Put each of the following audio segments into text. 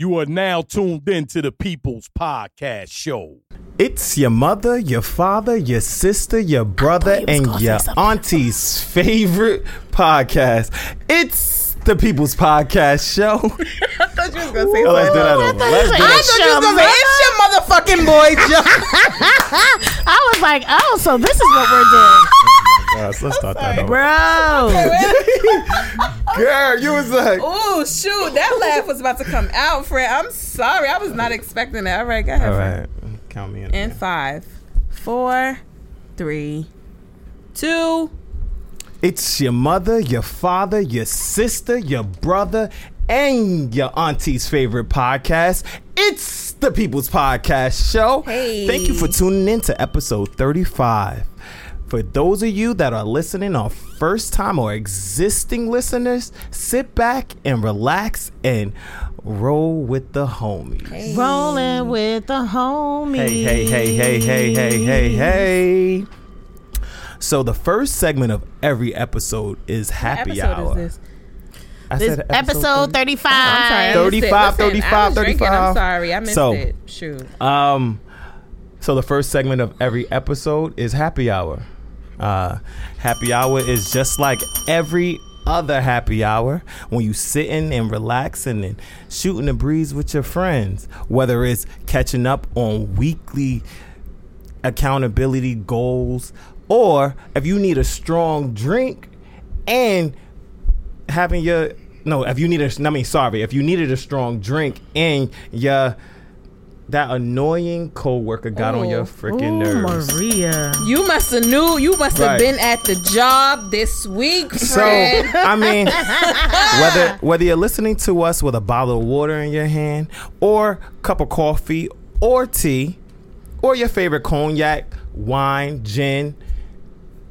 You are now tuned in to the People's Podcast Show. It's your mother, your father, your sister, your brother, and your auntie's favorite podcast. It's the People's Podcast Show. I thought you was gonna say Oh, let's do that over. Let's do I that. thought you was gonna say it's your motherfucking boy, Joe. I was like, oh, so this is what we're doing, Yes, let's start that over. bro. Girl, you was like, oh shoot, that laugh was about to come out, Fred. I'm sorry, I was not expecting that. All right, go ahead. all Fred. count me in. In five, four, three, two. It's your mother, your father, your sister, your brother, and your auntie's favorite podcast. It's the People's Podcast Show. Hey. Thank you for tuning in to episode 35. For those of you that are listening on first time or existing listeners, sit back and relax and roll with the homies. Hey. Rolling with the homies. Hey, hey, hey, hey, hey, hey, hey, hey. So the first segment of every episode is happy episode hour. is this? I This said episode 35. I'm sorry. I missed 35, Listen, I 35, drinking. 35. I'm sorry. I missed So- it. Shoot. Um, so the first segment of every episode is happy hour. Uh, happy hour is just like every other happy hour when you sitting and relaxing and shooting the breeze with your friends. Whether it's catching up on weekly accountability goals, or if you need a strong drink and having your no, if you need a I mean sorry, if you needed a strong drink and your that annoying coworker got on your Oh. freaking Ooh, nerves. Maria. You must have knew. You must have Right. been at the job this week, So I mean, whether whether you're listening to us with a bottle of water in your hand, or cup of coffee, or tea, or your favorite cognac, wine, gin,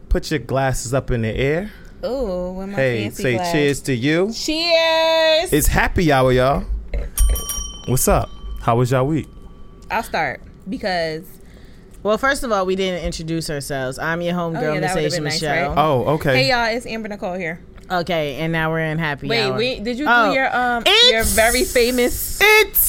put your glasses up in the air. Ooh, with my Hey, fancy say glass. cheers to you. Cheers. It's happy hour, y'all. What's up? How was y'all week? I'll start because Well, first of all, we didn't introduce ourselves. I'm your homegirl, Oh, yeah, Miss that Asia been nice, Michelle. right? Oh, okay. hey y'all, it's Amber Nicole here. Okay, and now we're in happy Wait, hour. wait, did you Oh, do your um your very famous? It's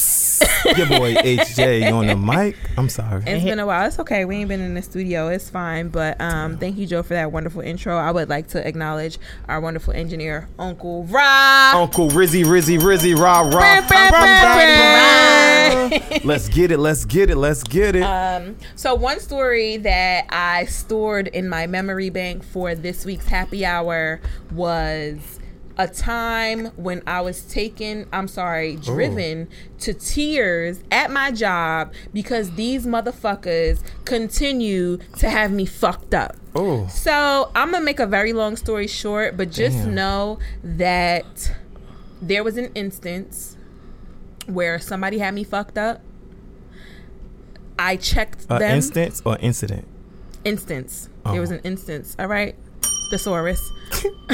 your boy HJ on the mic. I'm sorry. It's been a while. It's okay. We ain't been in the studio. It's fine. But um, thank you, Joe, for that wonderful intro. I would like to acknowledge our wonderful engineer, Uncle Rob. Uncle Rizzy, Rizzy, Rizzy, rah, rah. Bah, bah, bah, bah. Let's get it. Let's get it. Let's get it. Um, so one story that I stored in my memory bank for this week's happy hour was a time when I was taken, I'm sorry, driven to tears at my job because these motherfuckers continue to have me fucked up. oh, So I'm gonna make a very long story short, but just Damn. know that there was an instance where somebody had me fucked up. I checked uh, them. instance or incident? instance. Oh. There was an instance. All right, thesaurus.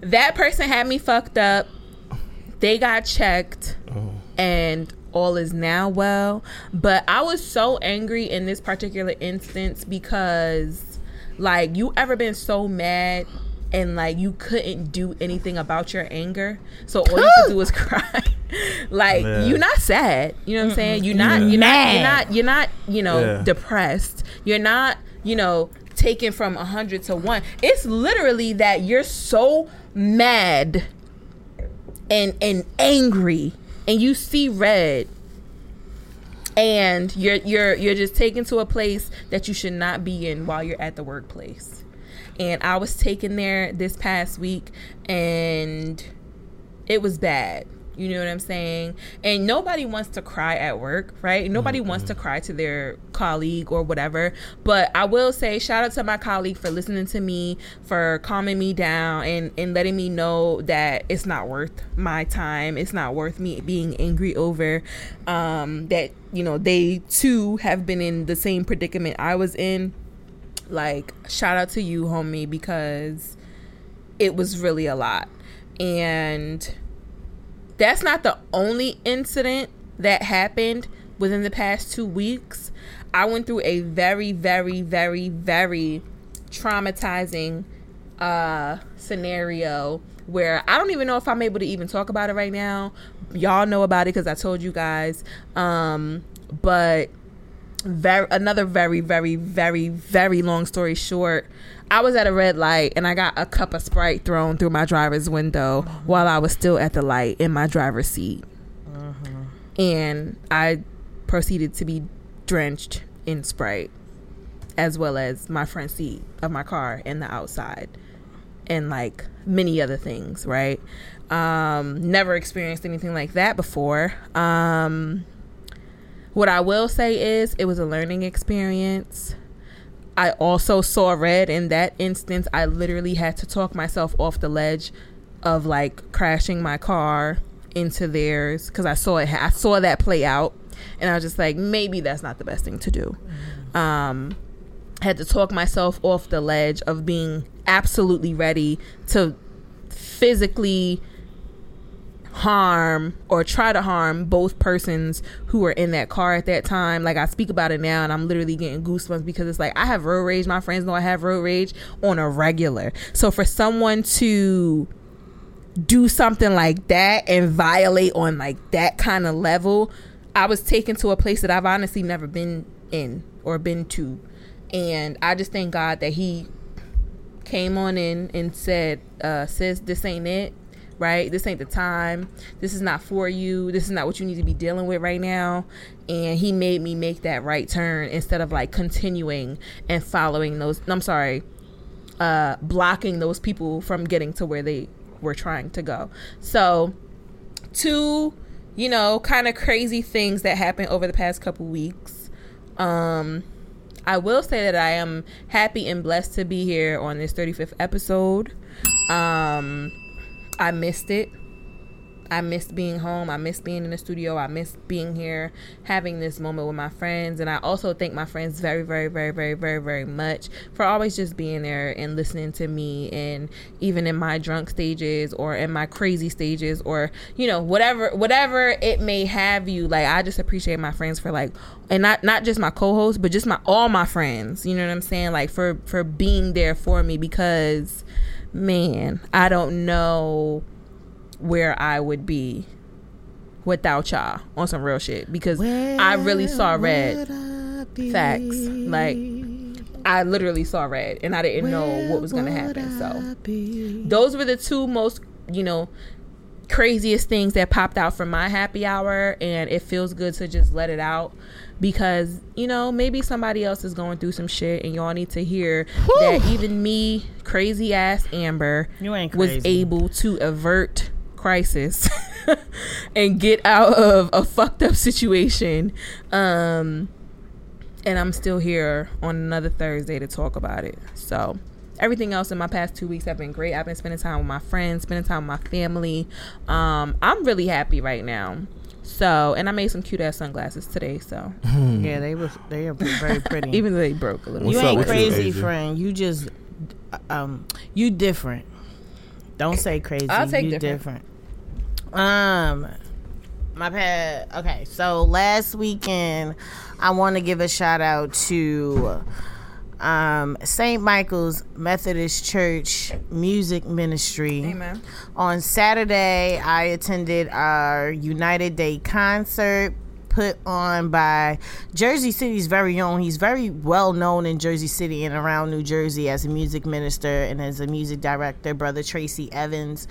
that person had me fucked up. They got checked, Oh. and all is now well. But I was so angry in this particular instance because, like, you ever been so mad and like you couldn't do anything about your anger, so all you could do was cry. like Yeah. you're not sad, you know what I'm saying? You're not, you're not, you're not, you're not, you know, Yeah. depressed. You're not, you know, taken from a hundred to one. It's literally that you're so mad and and angry and you see red and you're you're you're just taken to a place that you should not be in while you're at the workplace and i was taken there this past week and it was bad you know what i'm saying? And nobody wants to cry at work right? Nobody wants to cry to their colleague or whatever. But i will say shout out to my colleague for listening to me for calming me down and and letting me know that it's not worth my time. It's not worth me being angry over um that you know they too have been in the same predicament i was in. Like shout out to you homie because it was really a lot. And that's not the only incident that happened within the past two weeks i went through a very very very very traumatizing uh scenario where I don't even know if I'm able to even talk about it right now. Y'all know about it because I told you guys. Um, but very another very very very very long story short i was at a red light and i got a cup of sprite thrown through my driver's window while i was still at the light in my driver's seat. And i proceeded to be drenched in sprite as well as my front seat of my car and the outside and like many other things right? Um never experienced anything like that before. Um what I will say is it was a learning experience. I also saw red in that instance. I literally had to talk myself off the ledge of like crashing my car into theirs because I saw it. I saw that play out, and I was just like, maybe that's not the best thing to do. Um, had to talk myself off the ledge of being absolutely ready to physically harm or try to harm both persons who were in that car at that time. Like I speak about it now and I'm literally getting goosebumps because it's like I have road rage. My friends know I have road rage on a regular. So for someone to do something like that and violate on like that kind of level, I was taken to a place that I've honestly never been in or been to. And I just thank God that he came on in and said, uh, sis, this ain't it right? This ain't the time. This is not for you. This is not what you need to be dealing with right now. And he made me make that right turn instead of like continuing and following those. I'm sorry, uh, blocking those people from getting to where they were trying to go. So, two, you know, kind of crazy things that happened over the past couple weeks. Um, I will say that I am happy and blessed to be here on this 35th episode. Um, I missed it. I missed being home. I missed being in the studio. I missed being here, having this moment with my friends. And I also thank my friends very, very, very, very, very, very much for always just being there and listening to me. And even in my drunk stages or in my crazy stages or, you know, whatever, whatever it may have you. Like, I just appreciate my friends for like, and not, not just my co-hosts, but just my, all my friends, you know what I'm saying? Like for, for being there for me because man, I don't know where I would be without y'all on some real shit because I really saw red facts. Like I literally saw red and I didn't know what was going to happen. So those were the two most, you know, craziest things that popped out from my happy hour and it feels good to just let it out because you know maybe somebody else is going through some shit and y'all need to hear that even me crazy ass amber You ain't was able to avert crisis and get out of a fucked up situation. Um and i'm still here on another thursday to talk about it. So everything else in my past two weeks have been great. I've been spending time with my friends spending time with my family. Um i'm really happy right now so and i made some cute ass sunglasses today so Yeah, they was they are very pretty. even though they broke a little bit. you ain't with you, crazy, friend. You just um you different. Don't say crazy. I'll take you different. different. Um my pet okay, so last weekend I want to give a shout out to um St. Michael's Methodist Church Music Ministry. Amen. On Saturday, I attended our United Day concert put on by Jersey City's very own. He's very well known in Jersey City and around New Jersey as a music minister and as a music director, brother Tracy Evans.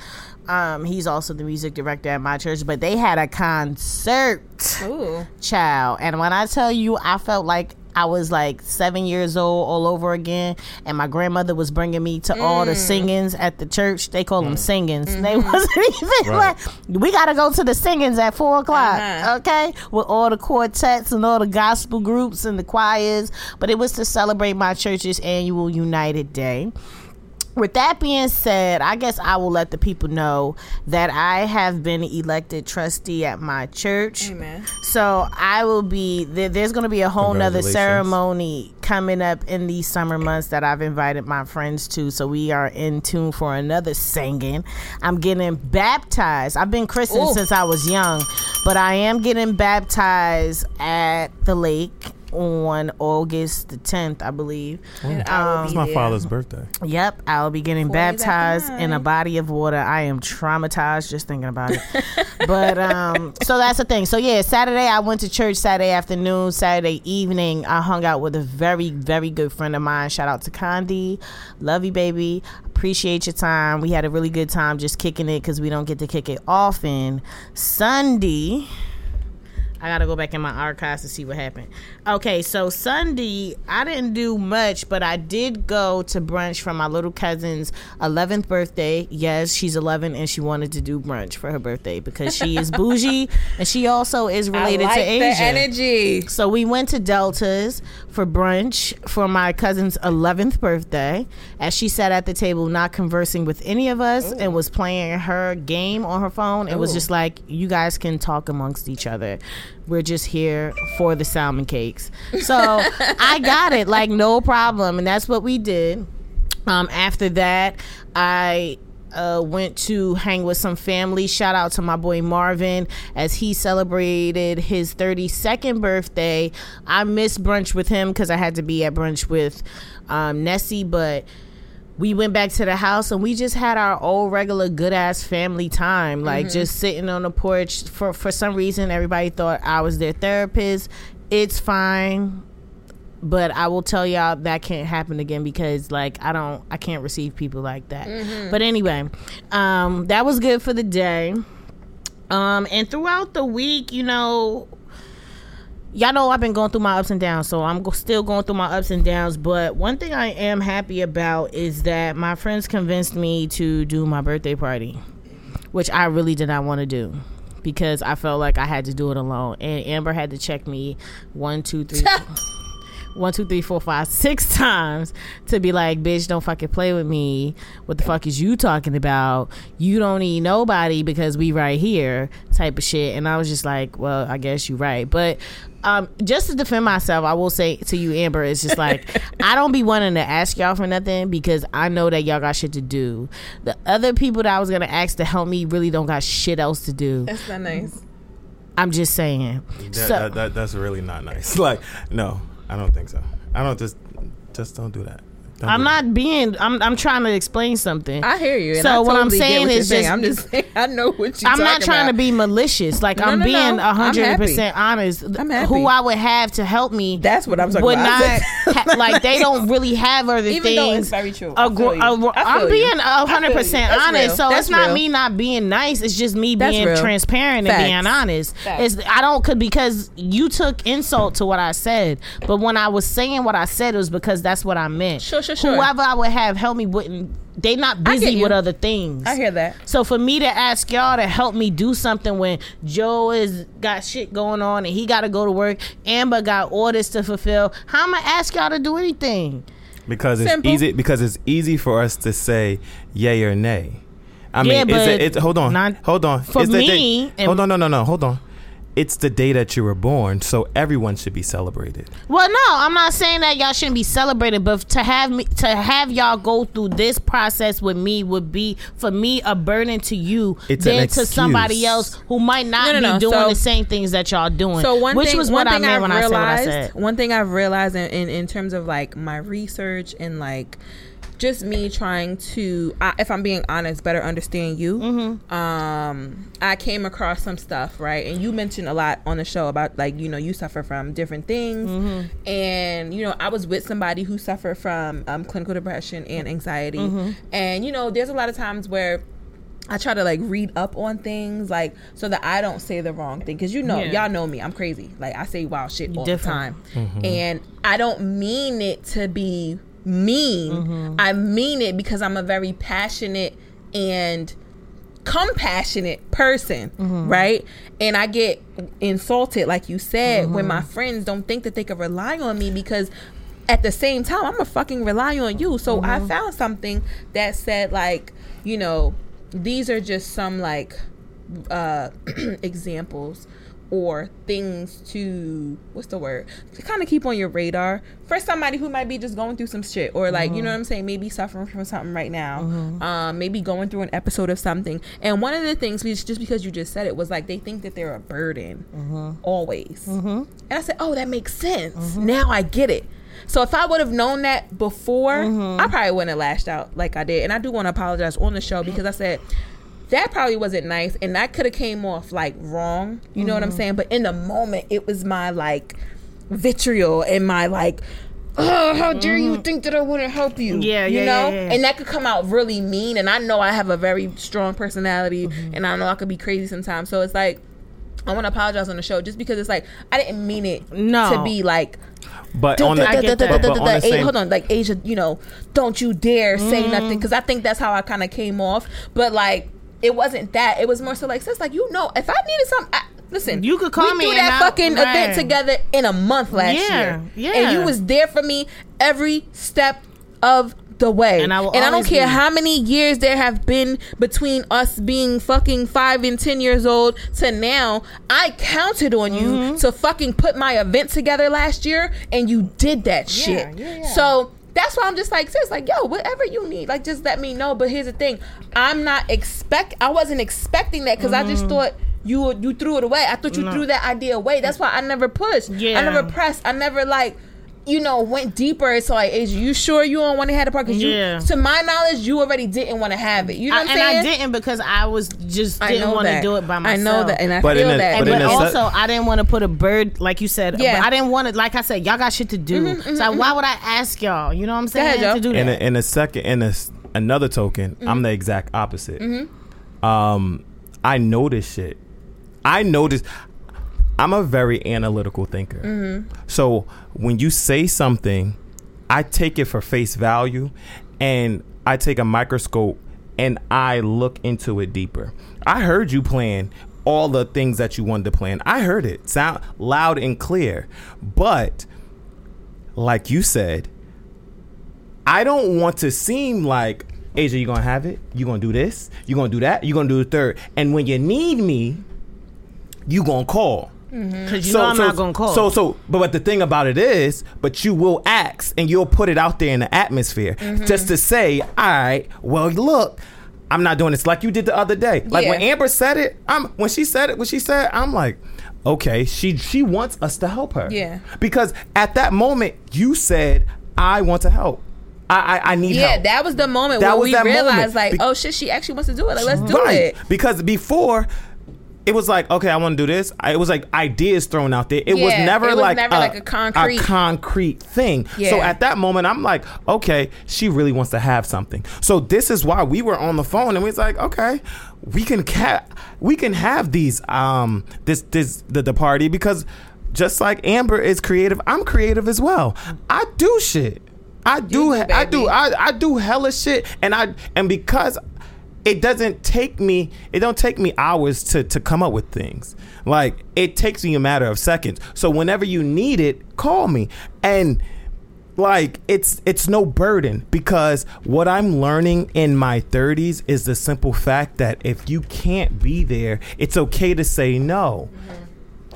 Um, he's also the music director at my church, but they had a concert Ooh. child. And when I tell you, I felt like I was like seven years old all over again, and my grandmother was bringing me to all Mm. the singings at the church. They call them singings. They wasn't even Right. like we got to go to the singings at four o'clock, Uh-huh. okay? With all the quartets and all the gospel groups and the choirs. But it was to celebrate my church's annual United Day with that being said, I guess I will let the people know that I have been elected trustee at my church. Amen. So I will be there, there's going to be a whole nother ceremony coming up in these summer months that I've invited my friends to. So we are in tune for another singing. I'm getting baptized. I've been christened Ooh. since I was young, but I am getting baptized at the lake on August the 10th, I believe. And Um, It's my there. father's birthday. Yep, I'll be getting Four days baptized in a body of water. I am traumatized just thinking about it. but um, so that's the thing. So yeah, Saturday I went to church. Saturday afternoon, Saturday evening, I hung out with a very, very good friend of mine. Shout out to Condi, love you, baby. Appreciate your time. We had a really good time just kicking it because we don't get to kick it often. Sunday. I gotta go back in my archives to see what happened. Okay, so Sunday, I didn't do much, but I did go to brunch for my little cousin's 11th birthday. Yes, she's 11 and she wanted to do brunch for her birthday because she is bougie and she also is related I like to Asia. energy. So we went to Delta's for brunch for my cousin's 11th birthday. As she sat at the table, not conversing with any of us, and was playing her game on her phone. It was just like, you guys can talk amongst each other. We're just here for the salmon cakes. So I got it, like, no problem. And that's what we did. Um, after that, I uh, went to hang with some family. Shout out to my boy Marvin as he celebrated his 32nd birthday. I missed brunch with him because I had to be at brunch with um, Nessie, but we went back to the house and we just had our old regular good ass family time like just sitting on the porch for for some reason everybody thought I was their therapist it's fine but I will tell y'all that can't happen again because like I don't I can't receive people like that. But anyway, um that was good for the day. Um and throughout the week, you know, y'all know I've been going through my ups and downs, so I'm still going through my ups and downs. But one thing I am happy about is that my friends convinced me to do my birthday party, which I really did not want to do because I felt like I had to do it alone. And Amber had to check me one, two, three. One, two, three, four, five, six times to be like, bitch, don't fucking play with me. What the fuck is you talking about? You don't need nobody because we right here, type of shit. And I was just like, well, I guess you're right. But um, just to defend myself, I will say to you, Amber, it's just like I don't be wanting to ask y'all for nothing because I know that y'all got shit to do. The other people that I was gonna ask to help me really don't got shit else to do. That's not nice. I'm just saying. That, So- that, that, that's really not nice. Like, no, I don't think so. I don't just just don't do that. Don't I'm not being. I'm. I'm trying to explain something. I hear you. So I what I'm saying what you're is saying. just- I'm just saying I know what you. I'm not trying to be malicious. Like No, I'm no, being no. Hundred percent honest. I'm happy. Who I would have to help me That's what I'm talking would about. not ha- like. They don't really have other Even though things. it's very true. I Agr- feel you. agr- I I'm being you. hundred percent honest. real. So That's it's not real. me not being nice. It's just me That's being real. transparent and being honest. Facts. It's I don't could because you took insult to what I said, but when I was saying what I said, it was because that's what I meant. Sure, sure, sure. Whoever I would have help me wouldn't. They not busy with other things. I hear that. So for me to ask y'all to help me do something when Joe is got shit going on and he got to go to work, Amber got orders to fulfill, how am I ask y'all to do anything? because it's Simple. easy because it's easy for us to say yay or nay. I mean, Yeah, it's but a, it's hold on, not- hold on. for It's me, day- and- hold on, no, no, no, hold on. It's the day that you were born, so everyone should be celebrated. Well, no, I'm not saying that y'all shouldn't be celebrated, but to have me to have y'all go through this process with me would be for me a burden to you It's an than to somebody else who might not No, no, be no. doing So- the same things that y'all doing. So one which thing, was one what I thing meant I've when I said what I realized, said. one thing I've realized in, in, in terms of like my research and like just me trying to, I, if I'm being honest, better understand you. Mm-hmm. Um, I came across some stuff, right? And you mentioned a lot on the show about like you know you suffer from different things, Mm-hmm. and you know I was with somebody who suffered from um, clinical depression and anxiety, Mm-hmm. and you know there's a lot of times where. I try to like read up on things like so that I don't say the wrong thing because you know Yeah. y'all know me I'm crazy like I say wild shit all different. the time and I don't mean it to be mean Mm-hmm. I mean it because I'm a very passionate and compassionate person Mm-hmm. right and I get insulted like you said when my friends don't think that they can rely on me because at the same time I'm gonna fucking rely on you so I Mm-hmm. found something that said like you know these are just some like uh examples or things to what's the word? To kind of keep on your radar for somebody who might be just going through some shit or like you know uh-huh. what i'm saying? Maybe suffering from something right now. Uh-huh. Um, maybe going through an episode of something. And one of the things just because you just said it was like they think that they're a burden uh-huh. always. And i said oh that makes sense. Now i get it. So if I would have known that before, I probably wouldn't have lashed out like I did. And I do want to apologize on the show because I said that probably wasn't nice and that could have came off like wrong. You know what I'm Mm-hmm. saying? But in the moment it was my like vitriol and my like Oh, how dare you think that I wouldn't help you? Mm-hmm. Yeah, you yeah, know, yeah, yeah. and that could come out really mean. And I know I have a very strong personality, Mm-hmm. and I know I could be crazy sometimes. So it's like I want to apologize on the show just because it's like I didn't mean it No. to be like But on the, I get that. but- but on the A- same- hold on, like Asia, you know, don't you dare say nothing because I think that's how I kind of came off. But like, it wasn't that. It was more so like, sis, like you know, if I needed something, I, listen, You could call we me and that fucking right. event together in a month last Yeah, year, yeah. and you was there for me every step of the way. And I will I don't care be. how many years there have been between us being fucking five and ten years old to now. I counted on you Mm-hmm. to fucking put my event together last year, and you did that shit. yeah, yeah. So that's why I'm just like, sis, like, yo, whatever you need, like, just let me know. But here's the thing, I'm not expect, I wasn't expecting that because I just thought you you threw it away. I thought you Mm-hmm. No. threw that idea away. That's why I never pushed. Yeah. I never pressed. I never like. You know, went deeper. It's like, is you sure you don't want to have the part? Because Yeah. you, to my knowledge, you already didn't want to have it. You know I, what I'm and? I didn't because I was just I didn't want to do it by myself. I know that, and I But feel a- that. But but in a also, I didn't want to put a bird, like you said. Yeah. But I didn't want to, like I said, y'all got shit to do. Mm-hmm, so mm-hmm, why mm-hmm. would I ask y'all? You know what I'm saying? ahead, to do in that. a, in a second in a, s- another token i'm the exact opposite um i notice shit i notice i'm a very analytical thinker mm-hmm. so when you say something i take it for face value and i take a microscope and i look into it deeper i heard you plan all the things that you wanted to plan i heard it sound loud and clear but like you said I don't want to seem like Asia, you're gonna have it. You're gonna do this. You're gonna do that. You're gonna do the third. And when you need me, you gonna call. Because you know I'm not gonna call. So so, but, but the thing about it is, but you will ask and you'll put it out there in the atmosphere Mm-hmm. just to say, all right, well look. I'm not doing this like you did the other day. Like when Amber said it, I'm when she said it, when she said, it, I'm like, okay, she she wants us to help her. Yeah. Because at that moment, you said, I want to help. I I, I need yeah, help. Yeah, that was the moment That where was we that realized, moment. like, Be- oh shit, she actually wants to do it. Like, let's do right. it. Because before it was like, okay, I want to do this. I, it was like ideas thrown out there. It was never it was like never like a concrete- concrete thing. So at that moment, I'm like, okay, she really wants to have something. So this is why we were on the phone and we was like, okay, we can ca- we can have these um this this the, the party because just like Amber is creative, I'm creative as well. I do shit. I do, do, I do. I, I do hella shit, and I and because it doesn't take me, it don't take me hours to to come up with things. Like it takes me a matter of seconds. So whenever you need it, call me, and like it's it's no burden because what I'm learning in my 30s is the simple fact that if you can't be there, it's okay to say no. Mm-hmm.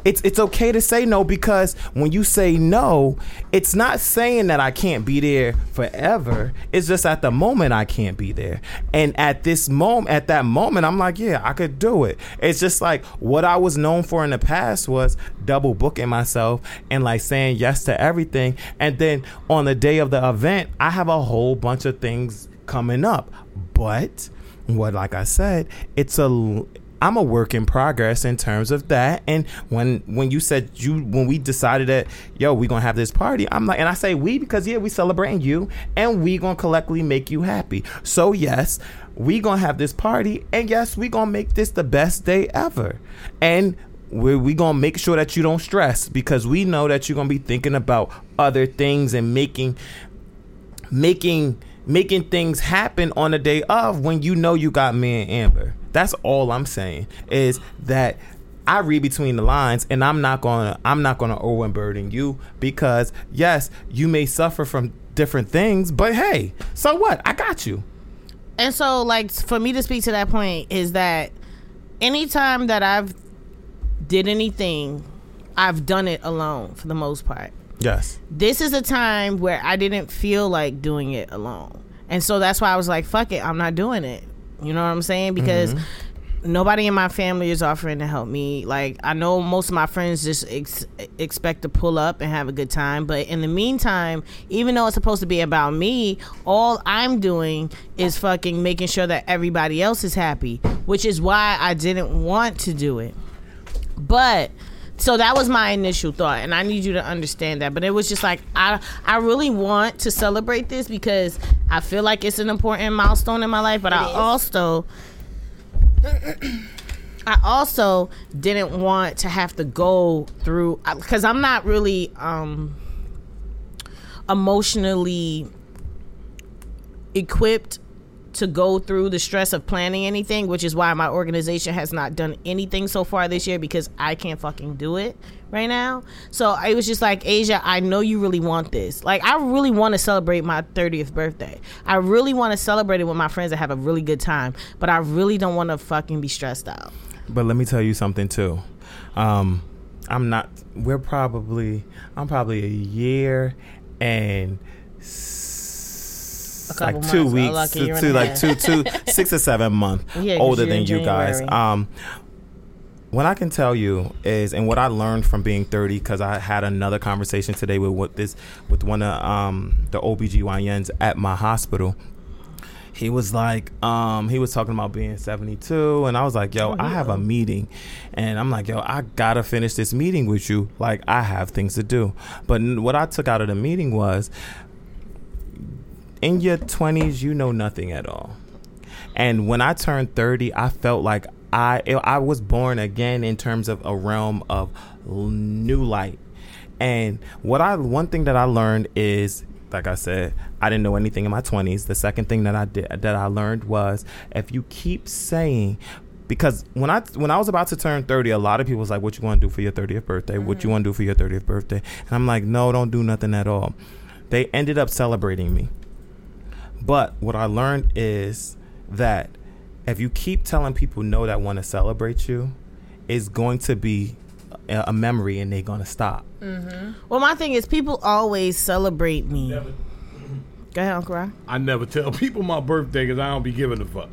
It's it's okay to say no because when you say no, it's not saying that I can't be there forever. It's just at the moment I can't be there. And at this moment at that moment I'm like, yeah, I could do it. It's just like what I was known for in the past was double booking myself and like saying yes to everything. And then on the day of the event, I have a whole bunch of things coming up. But what like I said, it's a I'm a work in progress in terms of that. And when when you said you when we decided that yo we gonna have this party, I'm like, and I say we because yeah we celebrating you and we gonna collectively make you happy. So yes, we gonna have this party and yes we gonna make this the best day ever. And we're we gonna make sure that you don't stress because we know that you're gonna be thinking about other things and making making making things happen on the day of when you know you got me and Amber. That's all I'm saying is that I read between the lines and I'm not gonna I'm not gonna overburden you because yes, you may suffer from different things, but hey, so what? I got you. And so, like, for me to speak to that point is that anytime that I've did anything, I've done it alone for the most part. Yes. This is a time where I didn't feel like doing it alone. And so that's why I was like, fuck it, I'm not doing it. You know what I'm saying? Because mm-hmm. nobody in my family is offering to help me. Like I know most of my friends just ex- expect to pull up and have a good time, but in the meantime, even though it's supposed to be about me, all I'm doing is fucking making sure that everybody else is happy, which is why I didn't want to do it. But so that was my initial thought and I need you to understand that. But it was just like I I really want to celebrate this because I feel like it's an important milestone in my life, but I also I also didn't want to have to go through because I'm not really um, emotionally equipped to go through the stress of planning anything, which is why my organization has not done anything so far this year because I can't fucking do it right now. So it was just like, Asia, I know you really want this. Like, I really want to celebrate my 30th birthday. I really want to celebrate it with my friends and have a really good time, but I really don't want to fucking be stressed out. But let me tell you something too. Um, I'm not. We're probably. I'm probably a year and s- like two months, weeks, to, to like half. two, two, six or seven months Yeah, older than you guys. Um, what I can tell you is, and what I learned from being 30, because I had another conversation today with what this, with one of um, the OBGYNs at my hospital. He was like um he was talking about being 72 and i was like yo i have a meeting. And i'm like yo i gotta finish this meeting with you. Like i have things to do. But what i took out of the meeting was in your 20s you know nothing at all. And when i turned 30 i felt like i i was born again in terms of a realm of new light and what I one thing that I learned is like I said, I didn't know anything in my 20s. The second thing that I did that I learned was if you keep saying because when I when I was about to turn 30, a lot of people was like, "What you want to do for your 30th birthday? What you mm-hmm. want to do for your 30th birthday?" And I'm like, "No, don't do nothing at all." They ended up celebrating me. But what I learned is that if you keep telling people no that want to celebrate you, it's going to be a, a memory and they're going to stop. Mm-hmm. Well, my thing is, people always celebrate me. Go ahead, Uncle Rock. I never tell people my birthday because I don't be giving a fuck.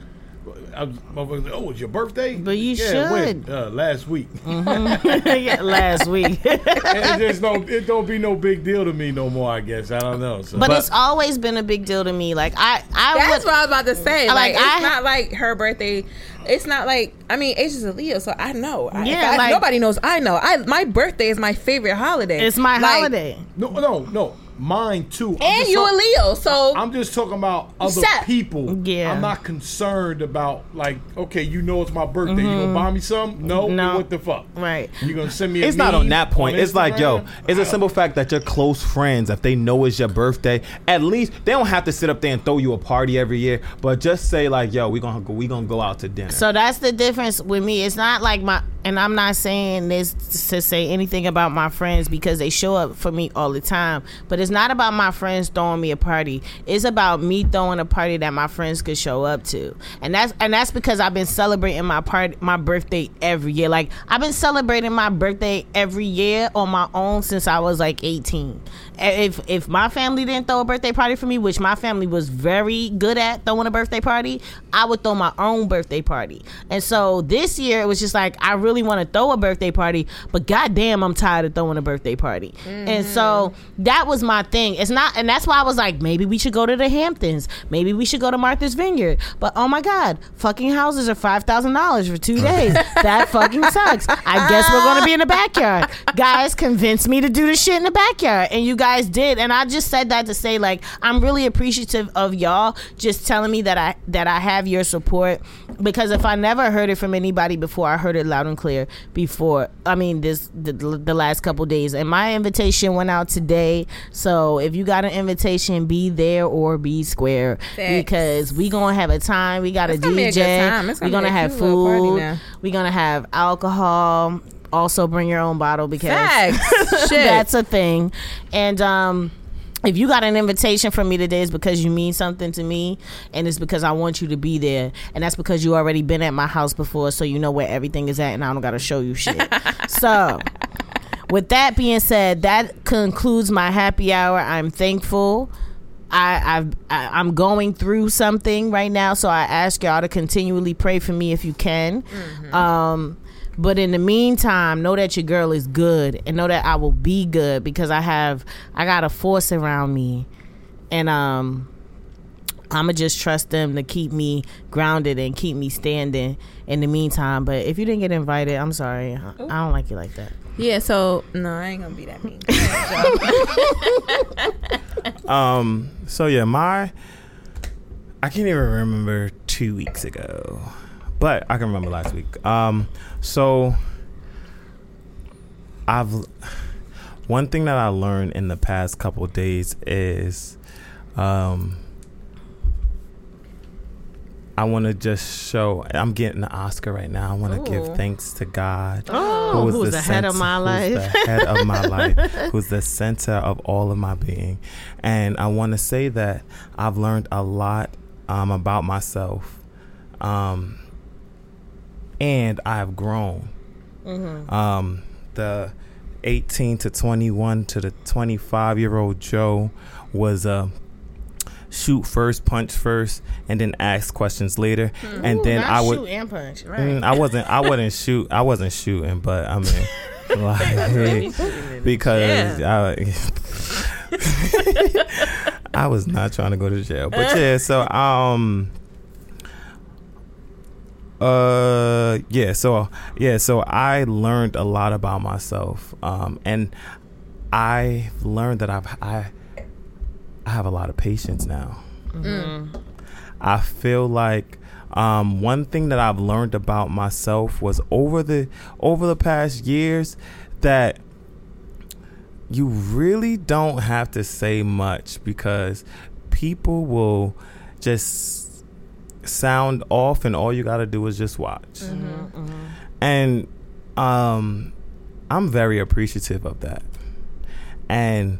I was, motherfuckers, oh, it's your birthday? But you yeah, when? should. Uh, last week. Yeah, Last week. it just no, it don't be no big deal to me no more. I guess I don't know. So. But, it's always been a big deal to me. Like I, I That's would. what I was about to say. Like, Like, it's I- not like her birthday. It's not like I mean, Asia's a Leo, so I know. I- Yeah, I- like- nobody knows. I know. I my birthday is my favorite holiday. it's my Like, holiday. no, no, no. Mine too. I'm and just you talk- a Leo, so I'm just talking about other Set. people. Yeah. I'm not concerned about like, okay, you know it's my birthday. You gonna buy me something? No. Mm-hmm. No. What the fuck? Right. You gonna send me? A It's not on meme that point. It's like, yo, Instagram? it's a simple fact that your close friends, if they know it's your birthday, at least they don't have to sit up there and throw you a party every year. But just say like, yo, we gonna go, we gonna go out to dinner. So that's the difference with me. It's not like my, and I'm not saying this to say anything about my friends because they show up for me all the time. But it's not about my friends throwing me a party. It's about me throwing a party that my friends could show up to, and that's and that's because I've been celebrating my part, my birthday every year. Like I've been celebrating my birthday every year on my own since I was like 18. If if my family didn't throw a birthday party for me, which my family was very good at throwing a birthday party, I would throw my own birthday party. And so this year it was just like I really want to throw a birthday party, but goddamn, I'm tired of throwing a birthday party. And so mm-hmm. that was my thing. It's not, and that's why I was like, maybe we should go to the Hamptons, maybe we should go to Martha's Vineyard. But oh my god, fucking houses are five thousand dollars for two days. that fucking sucks. I guess we're gonna be in the backyard. Guys convinced me to do the shit in the backyard, and you guys did. And I just said that to say like I'm really appreciative of y'all just telling me that I that I have your support because if I never heard it from anybody before, I heard it loud and clear before. I mean this the, the last couple days, and my invitation went out today. So if you got an invitation, be there or be square Facts. because we gonna have a time. We got a It's gonna a DJ. time. It's We're gonna gonna have cute little party food. We're gonna have alcohol. Also, bring your own bottle because. Shit. that's a thing. And um if you got an invitation from me today, it's because you mean something to me, and it's because I want you to be there, and that's because you already been at my house before, so you know where everything is at, and I don't gotta show you shit. so, with that being said, that concludes my happy hour. I'm thankful. I, I've, I, I'm going through something right now, so I ask y'all to continually pray for me if you can. Um, but in the meantime, know that your girl is good, and know that I will be good because I have I got a force around me, and um, I'ma just trust them to keep me grounded and keep me standing in the meantime. But if you didn't get invited, I'm sorry. I, I don't like you like that. Yeah, so no, I ain't gonna be that mean. Um. So yeah, my I can't even remember two weeks ago, but I can remember last week. Um. So I've one thing that I learned in the past couple days is, um. I want to just show. I'm getting an Oscar right now. I want to give thanks to God. Oh, is who's the head of my who's life? the head of my life, who's the center of all of my being. And I want to say that I've learned a lot um, about myself, um, and I've grown. Mm-hmm. Um, the 18 to 21 to the 25 year old Joe was a shoot first, punch first, and then ask questions later. And Ooh, then I would shoot and punch. Right. Mm, I wasn't. I wasn't shoot. I wasn't shooting, but I mean, like, because I, I was not trying to go to jail. But yeah, so um, uh, yeah, so yeah, so I learned a lot about myself, um, and I learned that I've I, I have a lot of patience now. I feel like um, one thing that I've learned about myself was over the over the past years that you really don't have to say much because people will just sound off and all you got to do is just watch. And um I'm very appreciative of that. And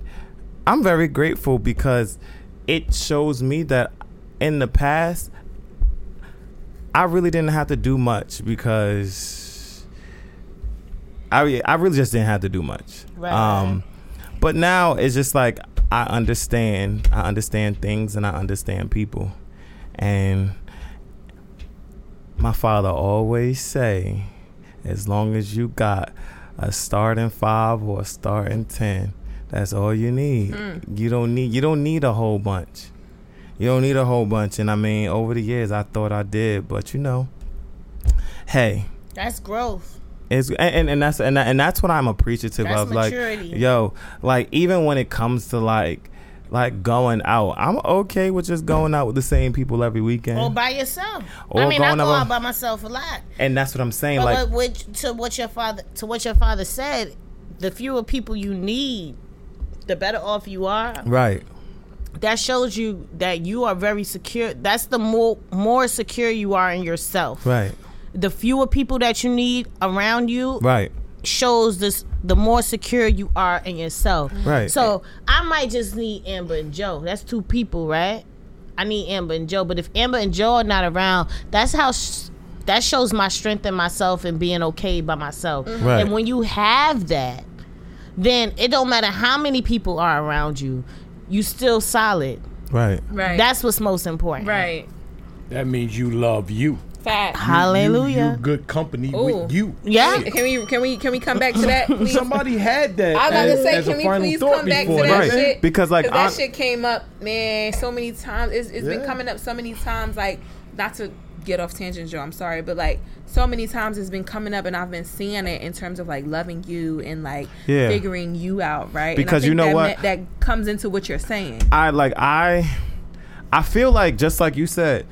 I'm very grateful because it shows me that in the past I really didn't have to do much because I I really just didn't have to do much. Right. Um but now it's just like I understand I understand things and I understand people. And my father always say as long as you got a starting 5 or a starting 10 that's all you need. Hmm. You don't need you don't need a whole bunch. You don't need a whole bunch. And I mean, over the years, I thought I did, but you know, hey, That's growth. it's and, and, that's and, and that's what I'm appreciative That's of. maturity. Like, yo, like even when it comes to like like going out, I'm okay with just going out with the same people every weekend. Or by yourself. Or I mean, I go out- out by myself a lot. and that's what I'm saying. But like, what, what, to what your father to what your father said, the fewer people you need, the better off you are. right, That shows you that you are very secure. That's the more more secure you are in yourself. right, The fewer people that you need around you right, shows this the more secure you are in yourself. Right. So I might just need Amber and Joe. That's two people, right? I need Amber and Joe. But if Amber and Joe are not around, that's how. Sh- that shows my strength in myself and being okay by myself. Right. And when you have that, then it don't matter how many people are around you, you still solid. right. Right. That's what's most important. right. That means you love you. Fact. Hallelujah. You, you good company Ooh. with you. Yeah. Can we can we can we come back to that? Please? Somebody had that. I was about to say, can we please come back to that Right. shit? Because, like, that shit came up, man, so many times. It's, it's been coming up so many times. Like, not to get off tangent, Joe. I'm sorry, but like, so many times it's been coming up, and I've been seeing it in terms of like loving you and like Yeah. figuring you out, right? Because and I you know that what? meant- that comes into what you're saying. I like I I feel like just like you said,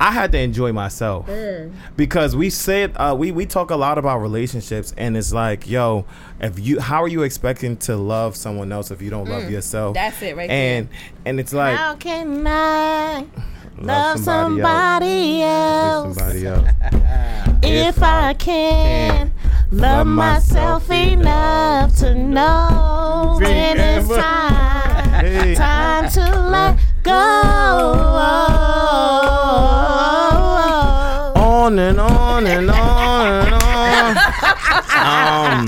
I had to enjoy myself because we said uh, we we talk a lot about relationships and it's like yo if you how are you expecting to love someone else if you don't love yourself That's it right and and it's like How can I love somebody somebody else? somebody else If I can love myself enough to know when it's time see. Time to let go. On and on and on and on.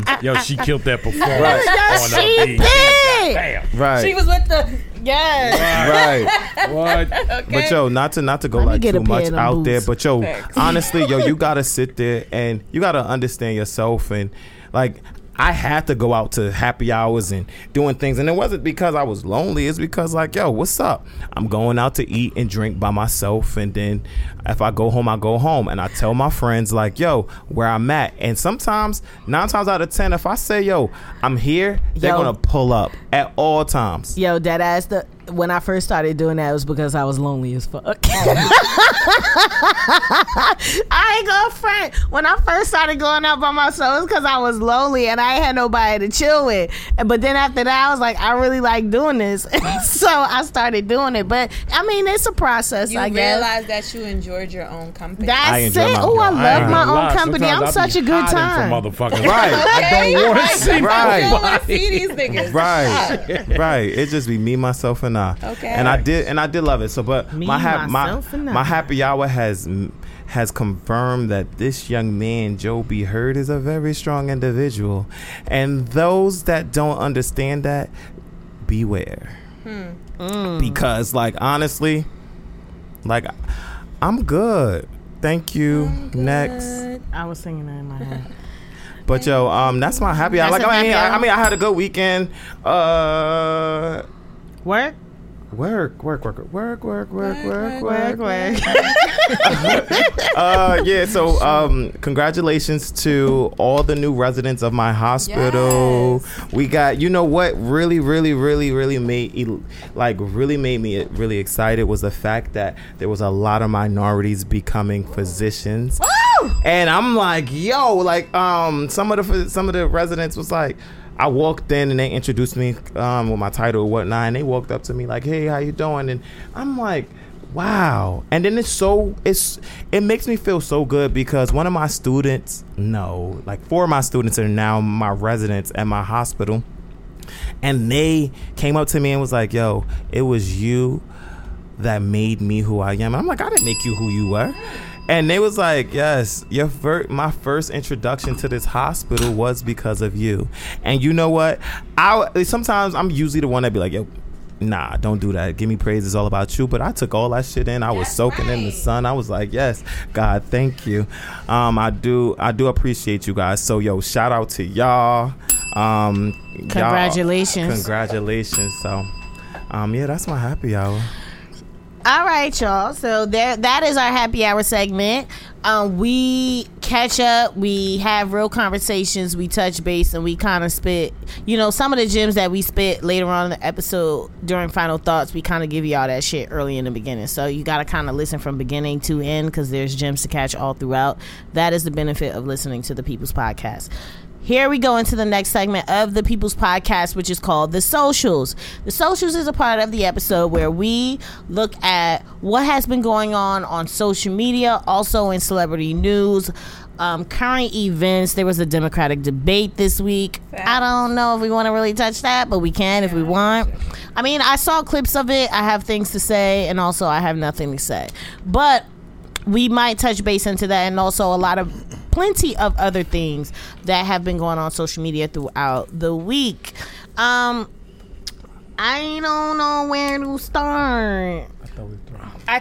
um, Yo, she killed that performance. Right. Yes, on uh, she the- did. Damn. right. She was with the yes. right. What? But yo, not to not to go Let me like get too much of them out there, but yo, Thanks. honestly, yo, you gotta sit there and you gotta understand yourself and like. I had to go out to happy hours and doing things, and it wasn't because I was lonely. It's because like, yo, what's up? I'm going out to eat and drink by myself, and then if I go home, I go home, and I tell my friends like, yo, where I'm at. And sometimes, nine times out of ten, if I say, yo, I'm here, they're Yo. gonna pull up at all times. Yo, dead ass. The when I first started doing that it was because I was lonely as fuck. I ain't gonna front. When I first started going out by myself, it was because I was lonely and I had nobody to chill with. But then after that, I was like, I really like doing this, so I started doing it. But I mean, it's a process. You I guess. realize that you enjoyed your own company. I That's enjoy it. my- Oh, I yo, I love my own lie, company. I'm sometimes I such a good time. From motherfuckers. Right. I don't want to see Right. You don't want to see these niggas. right right it just be me myself and i Okay. and i did and i did love it so but Me, my, hap- my, myself, and I. my happy hour has has confirmed that this young man joe b hurd is a very strong individual and those that don't understand that beware because like honestly like i'm good thank you next Good. I was singing that in my head. but yo, um, that's my happy hour. That's Like a I mean, happy I, I mean, I had a good weekend. Uh, Work, work, work, work, work, work, work, work, work, work. work. Uh, yeah. So, um, congratulations to all the new residents of my hospital. We got, you know, what really, really, really, really made like really made me really excited was the fact that there was a lot of minorities becoming physicians. And I'm like, yo, like, um, some of the some of the residents was like, I walked in and they introduced me um, with my title and whatnot, and they walked up to me like, hey, how you doing? And I'm like, wow. And then it's so it's it makes me feel so good because one of my students, no, like four of my students are now my residents at my hospital, and they came up to me and was like, yo, it was you that made me who I am. And I'm like, I didn't make you who you were. And they was like, yes, your fir- my first introduction to this hospital was because of you. And you know what? I sometimes I'm usually the one that be like, yo, nah, don't do that. Give me praise. It's all about you. But I took all that shit in. I was That's soaking in the sun. I was like, yes, God, thank you. Um, I do, I do appreciate you guys. So yo, shout out to y'all. Um, y'all- Congratulations. congratulations. So, um, yeah, that's my happy hour. All right, y'all. So there, that is our happy hour segment. Um, we catch up, we have real conversations, we touch base, and we kind of spit. You know, some of the gems that we spit later on in the episode during final thoughts. We kind of give y'all that shit early in the beginning, so you got to kind of listen from beginning to end because there's gems to catch all throughout. That is the benefit of listening to the People's Podcast. Here we go into the next segment of the People's Podcast, which is called The Socials. The Socials is a part of the episode where we look at what has been going on on social media, also in celebrity news, um, current events. There was a Democratic debate this week. I don't know if we want to really touch that, but we can if we want. I mean, I saw clips of it. I have things to say, and also I have nothing to say. But we might touch base into that and also a lot of plenty of other things that have been going on social media throughout the week. Um i don't know where to start. I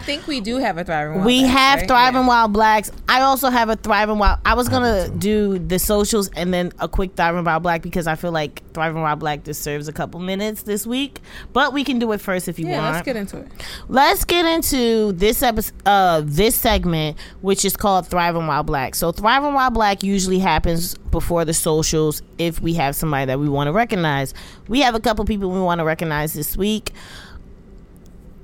think we do have a thriving. Wild we Blacks, have right? thriving Yeah. wild blacks i also have a thriving wild i was gonna do the socials and then a quick thriving wild black because i feel like thriving wild black deserves a couple minutes this week but we can do it first if you Yeah, want let's get into it. let's get into this episode uh this segment which is called thriving while black so thriving while black usually happens before the socials if we have somebody that we want to recognize we have a couple people we want to recognize this week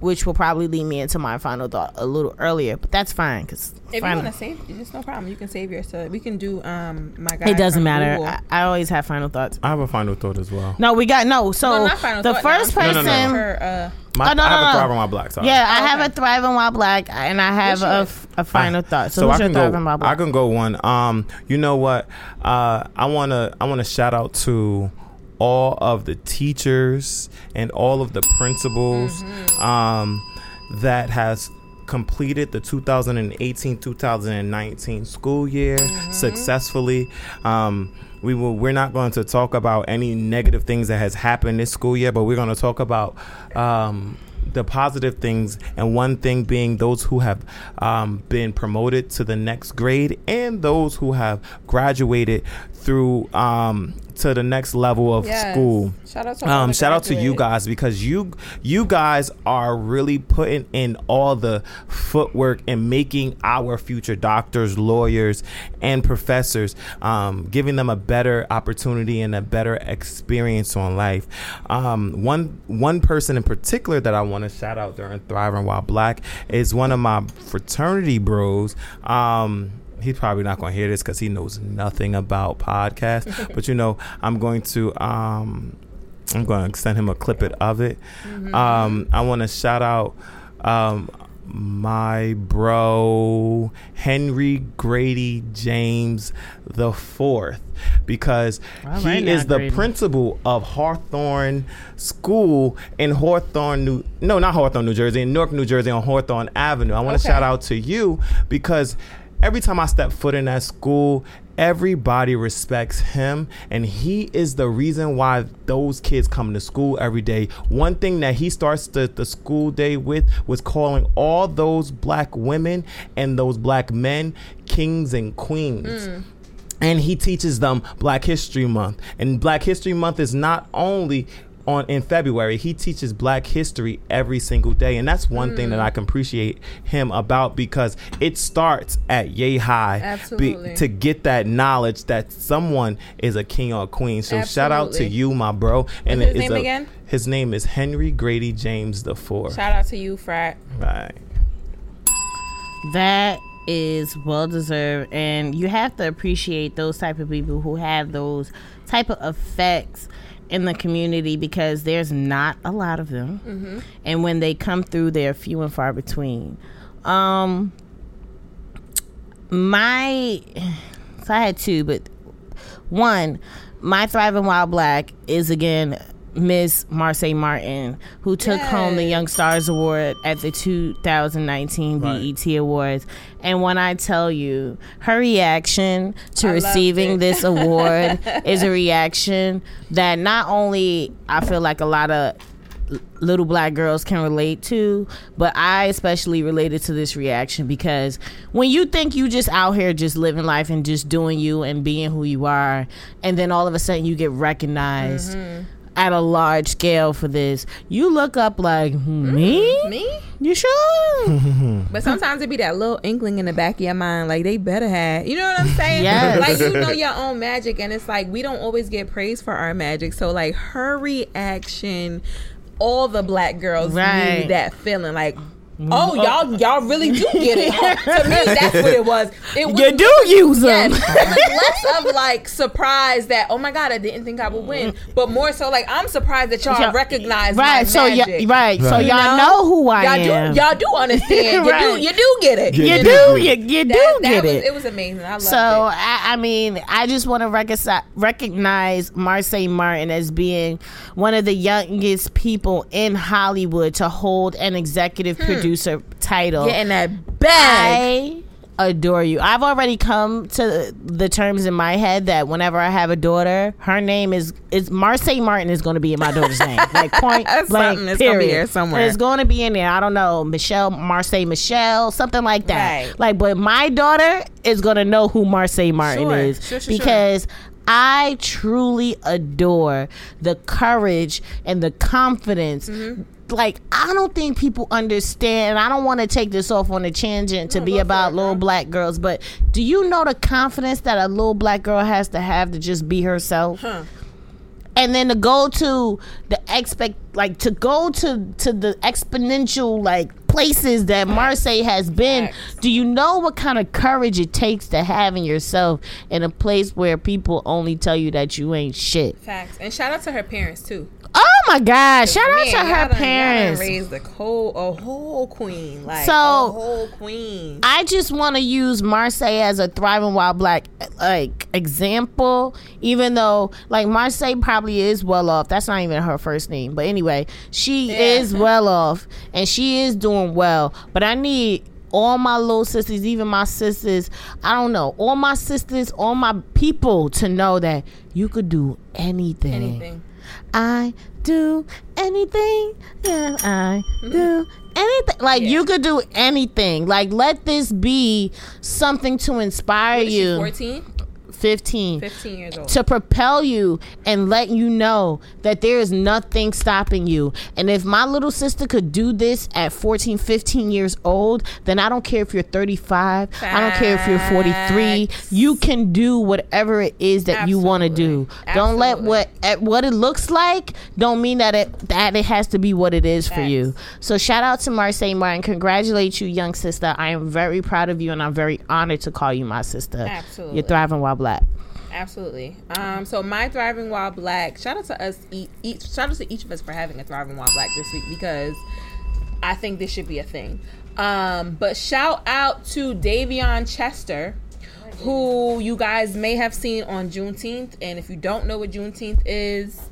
which will probably lead me into my final thought a little earlier but that's fine because If you want to save, it's no problem. You can save yours. So we can do um my guy. it doesn't matter I, I always have final thoughts I have a final thought as well. no we got no so no, final the first no, I'm person No, no, no. Uh, My, Oh, no, I have no, a no. thriving while black. Sorry. yeah i Okay. have a thriving while black and i have a, What's f- a final thought so, so who's I your can thriving go. while black I can go one. Um, you know what? Uh, I wanna I wanna shout out to all of the teachers and all of the principals um, that has completed the 2018-2019 school year successfully. Um, we will. We're not going to talk about any negative things that has happened this school year, but we're going to talk about um, the positive things, and one thing being those who have um, been promoted to the next grade and those who have graduated through um, to the next level of Yes. school. Shout out to Um, shout out to you guys because you you guys are really putting in all the footwork and making our future doctors, lawyers, and professors, um, giving them a better opportunity and a better experience on life. Um, one one person in particular that I want to shout out during Thriving While Black is one of my fraternity bros. Um, he's probably not going to hear this because he knows nothing about podcasts. but you know, I'm going to um, I'm going to send him a clip it of it. Um, I want to shout out um, my bro Henry Grady James the fourth because he now, is the Grady. principal of Hawthorne School in Hawthorne, New no, not Hawthorne, New Jersey, in Newark, New Jersey, on Hawthorne Avenue. I want to Okay. shout out to you because every time I step foot in that school, everybody respects him, and he is the reason why those kids come to school every day. One thing that he starts the, the school day with was calling all those black women and those black men kings and queens mm. and he teaches them Black History Month. And Black History Month is not only on in February. He teaches Black history every single day, and that's one thing that mm. I can appreciate him about because it starts at yay high Absolutely. to get that knowledge that someone is a king or a queen. So shout out to you, my bro. And his it is name a- again? His name is Henry Grady James the Fourth. Shout out to you, frat. Right. That is well deserved, and you have to appreciate those type of people who have those type of effects in the community because there's not a lot of them, and when they come through, they're few and far between. Um, my so I had two, but one, my thriving wild black is again Miss Marsai Martin, who took home the Young Stars Award at the 2019 BET Awards. And when I tell you, her reaction to I receiving this award is a reaction that not only I feel like a lot of little black girls can relate to, but I especially related to this reaction because when you think you just out here just living life and just doing you and being who you are, and then all of a sudden you get recognized mm-hmm. At a large scale for this, you look up like hmm, me. Mm, me? You sure? But sometimes it be that little inkling in the back of your mind, like they better have. You know what I'm saying? Yes. Like you know your own magic, and it's like we don't always get praised for our magic. So like her reaction, all the black girls Right. knew that feeling. Like, Oh, oh y'all y'all really do get it. to me, that's what it was. It was you do use them. Yes, it was less of like surprise that oh my god I didn't think I would win, but more so like I'm surprised that y'all Y'all- recognize right. my So yeah, magic. right. So y'all You know who I y'all am. do y'all do understand. You Right. do you do get it. You you do. do. You, you do That, that get was, it. it was amazing. I loved So it. I, I mean, I just want to recognize, recognize Marsai Martin as being one of the youngest people in Hollywood to hold an executive hmm. Producer title. Getting that bag. I adore you. I've already come to the terms in my head that whenever I have a daughter, her name is is Marsai Martin is going to be in my daughter's name. Like point blank. is gonna be period. there somewhere. It's going to be in there. I don't know, Michelle Marsai Michelle, something like that. Right. Like, but my daughter is going to know who Marsai Martin Sure. is sure, sure. because. I truly adore the courage and the confidence. Mm-hmm. Like, I don't think people understand. I don't want to take this off on a tangent to be about little black girls, but do you know the confidence that a little black girl has to have to just be herself? and then to go to the expect like to go to to the exponential like places that Marsai has been do you know what kind of courage it takes to having yourself in a place where people only tell you that you ain't shit Facts. And shout out to her parents too. oh my God! Shout out to her done parents. Raised a whole, a whole queen, like So- a whole queen. I just want to use Marsai as a thriving wild black like example, even though like Marsai probably is well off. That's not even her first name, but anyway, she Yeah. is well off and she is doing well. But I need all my little sisters, even my sisters, I don't know, all my sisters, all my people to know that you could do anything. Anything. I do anything. Yeah, I do anything. Like Yeah. you could do anything. Like let this be something to inspire What is she, you. 14? 15 15 years old. to propel you and let you know that there is nothing stopping you. And if my little sister could do this at 14, 15 years old, then I don't care if you're 35, I don't care if you're 43. You can do whatever it is that you want to do. Absolutely. Don't let what at what it looks like don't mean that it that it has to be what it is for you. So shout out to Marsai Martin. Congratulate you, young sister. I am very proud of you and I'm very honored to call you my sister. Absolutely. You're thriving while black. Absolutely. Um, so my thriving while black. Shout out to us each. Shout out to each of us for having a thriving while black this week because I think this should be a thing. Um, but shout out to Davion Chester, who you guys may have seen on Juneteenth. And if you don't know what Juneteenth is,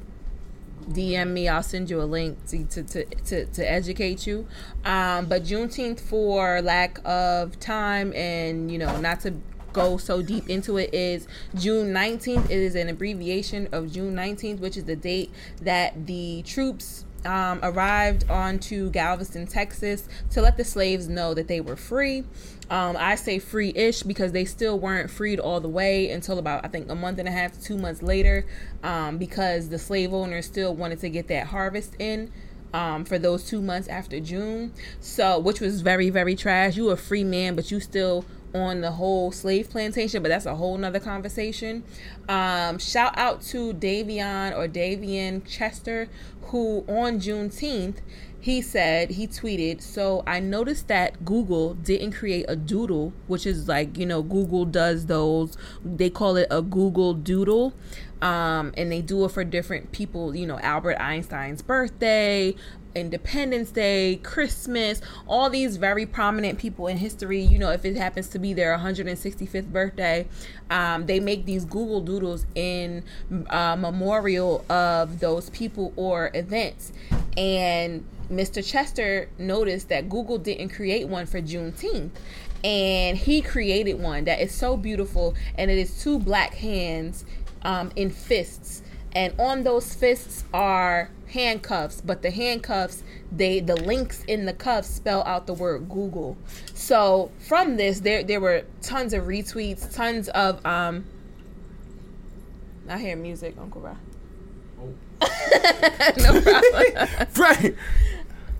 DM me. I'll send you a link to to, to, to, to educate you. Um, but Juneteenth, for lack of time and you know not to go so deep into it, is June 19th. It is an abbreviation of June 19th, which is the date that the troops um, arrived onto Galveston, Texas, to let the slaves know that they were free. Um, I say free ish because they still weren't freed all the way until about, I think, a month and a half, two months later, um, because the slave owners still wanted to get that harvest in. Um, for those two months after June, so which was very very trash. You a free man, but you still on the whole slave plantation, but that's a whole nother conversation. Um, shout out to Davion or Davian Chester, who on Juneteenth he said he tweeted so i noticed that google didn't create a doodle which is like you know google does those they call it a google doodle um, and they do it for different people you know albert einstein's birthday Independence Day, Christmas, all these very prominent people in history. You know, if it happens to be their 165th birthday, um, they make these Google Doodles in uh, memorial of those people or events. And Mr. Chester noticed that Google didn't create one for Juneteenth. And he created one that is so beautiful, and it is two black hands um, in fists and on those fists are handcuffs but the handcuffs they the links in the cuffs spell out the word google so from this there there were tons of retweets tons of um i hear music uncle Ra. no problem Right.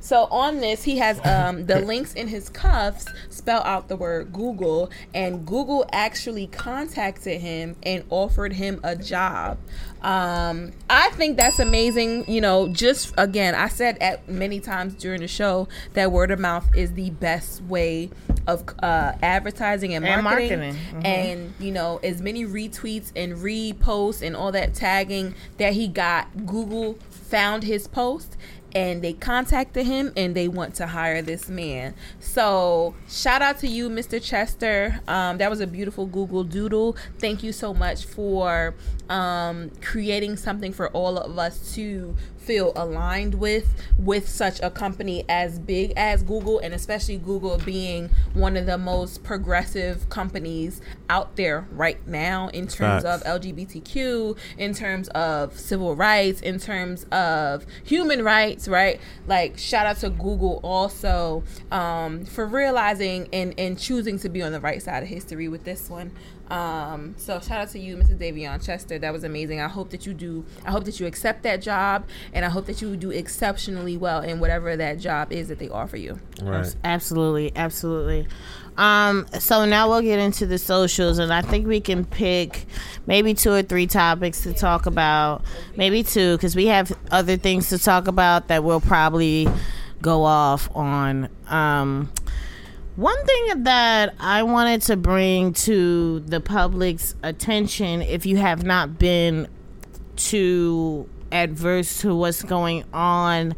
So on this, he has um, the links in his cuffs spell out the word Google, and Google actually contacted him and offered him a job. Um, I think that's amazing. You know, just again, I said at many times during the show that word of mouth is the best way of uh, advertising and And marketing. marketing. Mhm. And you know, as many retweets and reposts and all that tagging that he got, Google found his post and they contacted him and they want to hire this man. So shout out to you, Mr. Chester. Um, that was a beautiful Google Doodle. Thank you so much for um, creating something for all of us to feel aligned with with such a company as big as Google and especially Google being one of the most progressive companies out there right now in terms Facts. of LGBTQ, in terms of civil rights, in terms of human rights, right? Like shout out to Google also um, for realizing and, and choosing to be on the right side of history with this one. Um, so shout out to you, Mrs. Davion Chester. That was amazing. I hope that you do. I hope that you accept that job, and I hope that you do exceptionally well in whatever that job is that they offer you. Right. Absolutely, absolutely. Um, so now we'll get into the socials, and I think we can pick maybe two or three topics to talk about. Maybe two, because we have other things to talk about that we'll probably go off on. Um, one thing that I wanted to bring to the public's attention, if you have not been too adverse to what's going on.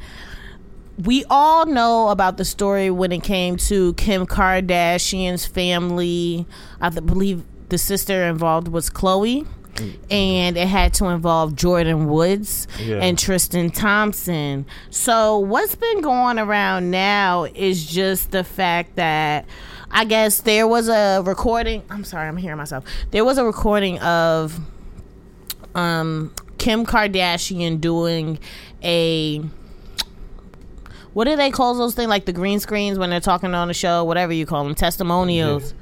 We all know about the story when it came to Kim Kardashian's family. I believe the sister involved was Khloé. And it had to involve Jordyn Woods Yeah. and Tristan Thompson. So, what's been going around now is just the fact that I guess there was a recording. I'm sorry, I'm hearing myself. There was a recording of um, Kim Kardashian doing a what do they call those things like the green screens when they're talking on the show, whatever you call them, testimonials.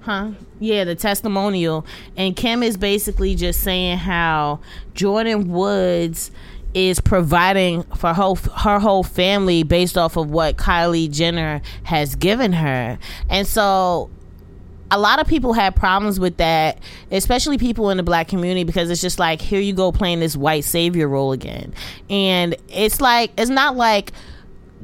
Huh? Yeah, the testimonial. And Kim is basically just saying how Jordyn Woods is providing for her, whole family based off of what Kylie Jenner has given her. And so a lot of people had problems with that, especially people in the black community, because it's just like, here you go playing this white savior role again. And it's like, it's not like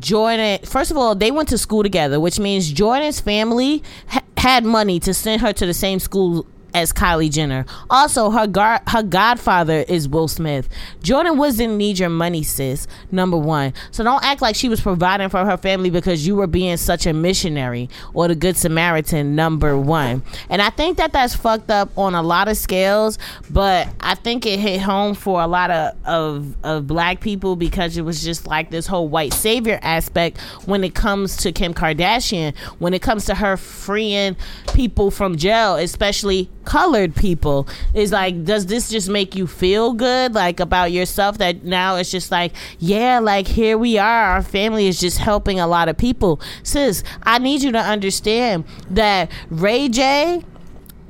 Jordyn, first of all, they went to school together, which means Jordyn's family ha- had money to send her to the same school as Kylie Jenner. Also, her gar- her godfather is Will Smith. Jordyn Woods didn't need your money, sis. Number one. So don't act like she was providing for her family because you were being such a missionary or the good Samaritan. Number one. And I think that that's fucked up on a lot of scales, but I think it hit home for a lot of of, of black people because it was just like this whole white savior aspect when it comes to Kim Kardashian, when it comes to her freeing people from jail, especially colored people is like does this just make you feel good like about yourself that now it's just like yeah like here we are our family is just helping a lot of people sis i need you to understand that ray j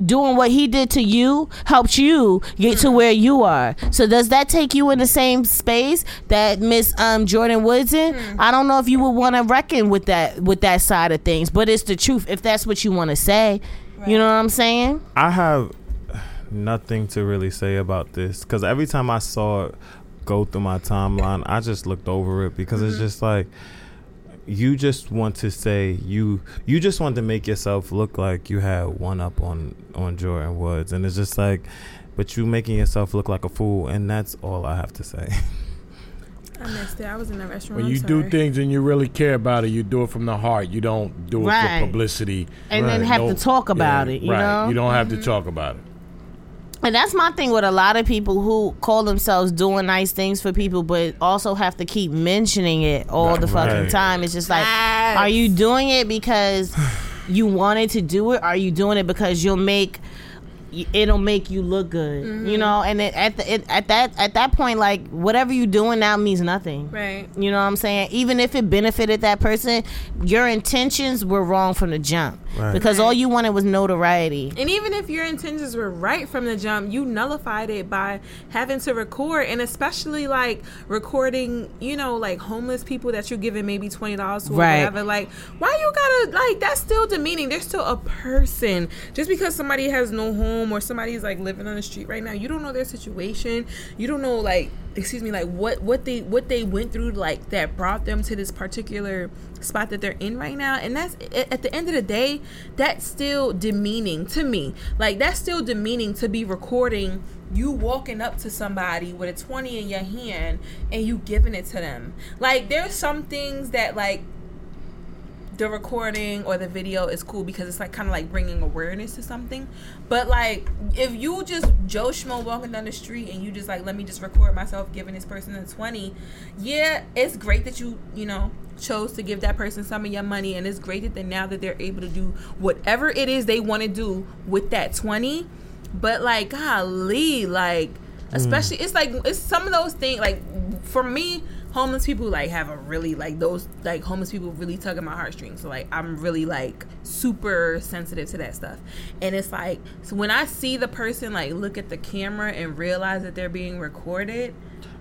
doing what he did to you helped you get to where you are. So does that take you in the same space that Miss um, Jordyn Woods in? I don't know if you would want to reckon with that with that side of things, but it's the truth if that's what you want to say. You know what I'm saying? I have nothing to really say about this because every time I saw it go through my timeline, I just looked over it because it's mm-hmm. just like you just want to say you you just want to make yourself look like you had one up on on Jordyn Woods, and it's just like, but you making yourself look like a fool, and that's all I have to say. I missed it. I was in that restaurant. When I'm you do things and you really care about it, you do it from the heart. You don't do it Right. for publicity. And then have to talk about it, you right. know? You don't have to mm-hmm. talk about it. And that's my thing with a lot of people who call themselves doing nice things for people, but also have to keep mentioning it all the fucking Right. time. It's just like, are you doing it because you wanted to do it? Are you doing it because you'll make it'll make you look good, you mm-hmm. know? And it, at the it, at that at that point, like whatever you're doing now means nothing. Right. You know what I'm saying? Even if it benefited that person, your intentions were wrong from the jump Right. because all you wanted was notoriety. And even if your intentions were right from the jump, you nullified it by having to record, and especially like recording, you know, like homeless people that you're giving maybe twenty dollars to Right. or whatever. Like, why you gotta like that's still demeaning. They're still a person. Just because somebody has no home or somebody's like living on the street right now, you don't know their situation. You don't know like excuse me like what what they what they went through like that brought them to this particular spot that they're in right now. And that's at the end of the day that's still demeaning to me. Like that's still demeaning to be recording you walking up to somebody with a 20 in your hand and you giving it to them. Like there's some things that like the recording or the video is cool because it's like kind of like bringing awareness to something. But like if you just Joe Schmo walking down the street and you just like let me just record myself giving this person a twenty, yeah, it's great that you you know chose to give that person some of your money and it's great that they now that they're able to do whatever it is they want to do with that twenty. But like golly, like mm. especially it's like it's some of those things like for me homeless people like have a really like those like homeless people really tug at my heartstrings. So like i'm really like super sensitive to that stuff. And it's like so when i see the person like look at the camera and realize that they're being recorded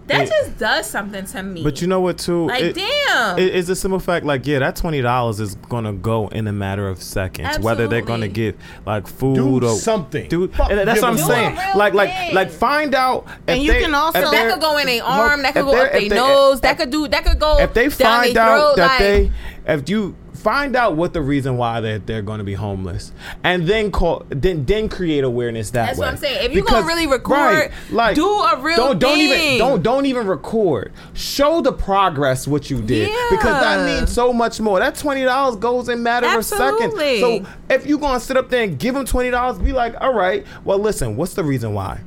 that It- just does something to me But you know what, too? like It- damn It, it's a simple fact, like yeah, that twenty dollars is gonna go in a matter of seconds. Whether they're gonna get like food Do or something. dude. That's what I'm giving Do a saying. Like, like, thing. like, find out. And you they- can also- That that could go in their Look, arm that could go they're- up their nose if that could do that could go If they down find their out throat, that like, they, if you find out what the reason why they're, they're going to be homeless, and then call then then create awareness that That's way. what I'm saying. If you're gonna really record, like do a real don't don't even don't don't even record. Show the progress what you did because that means so much more. That twenty dollars goes in matter of seconds. So if you're gonna sit up there and give them twenty dollars, be like, all right, well listen, what's the reason why?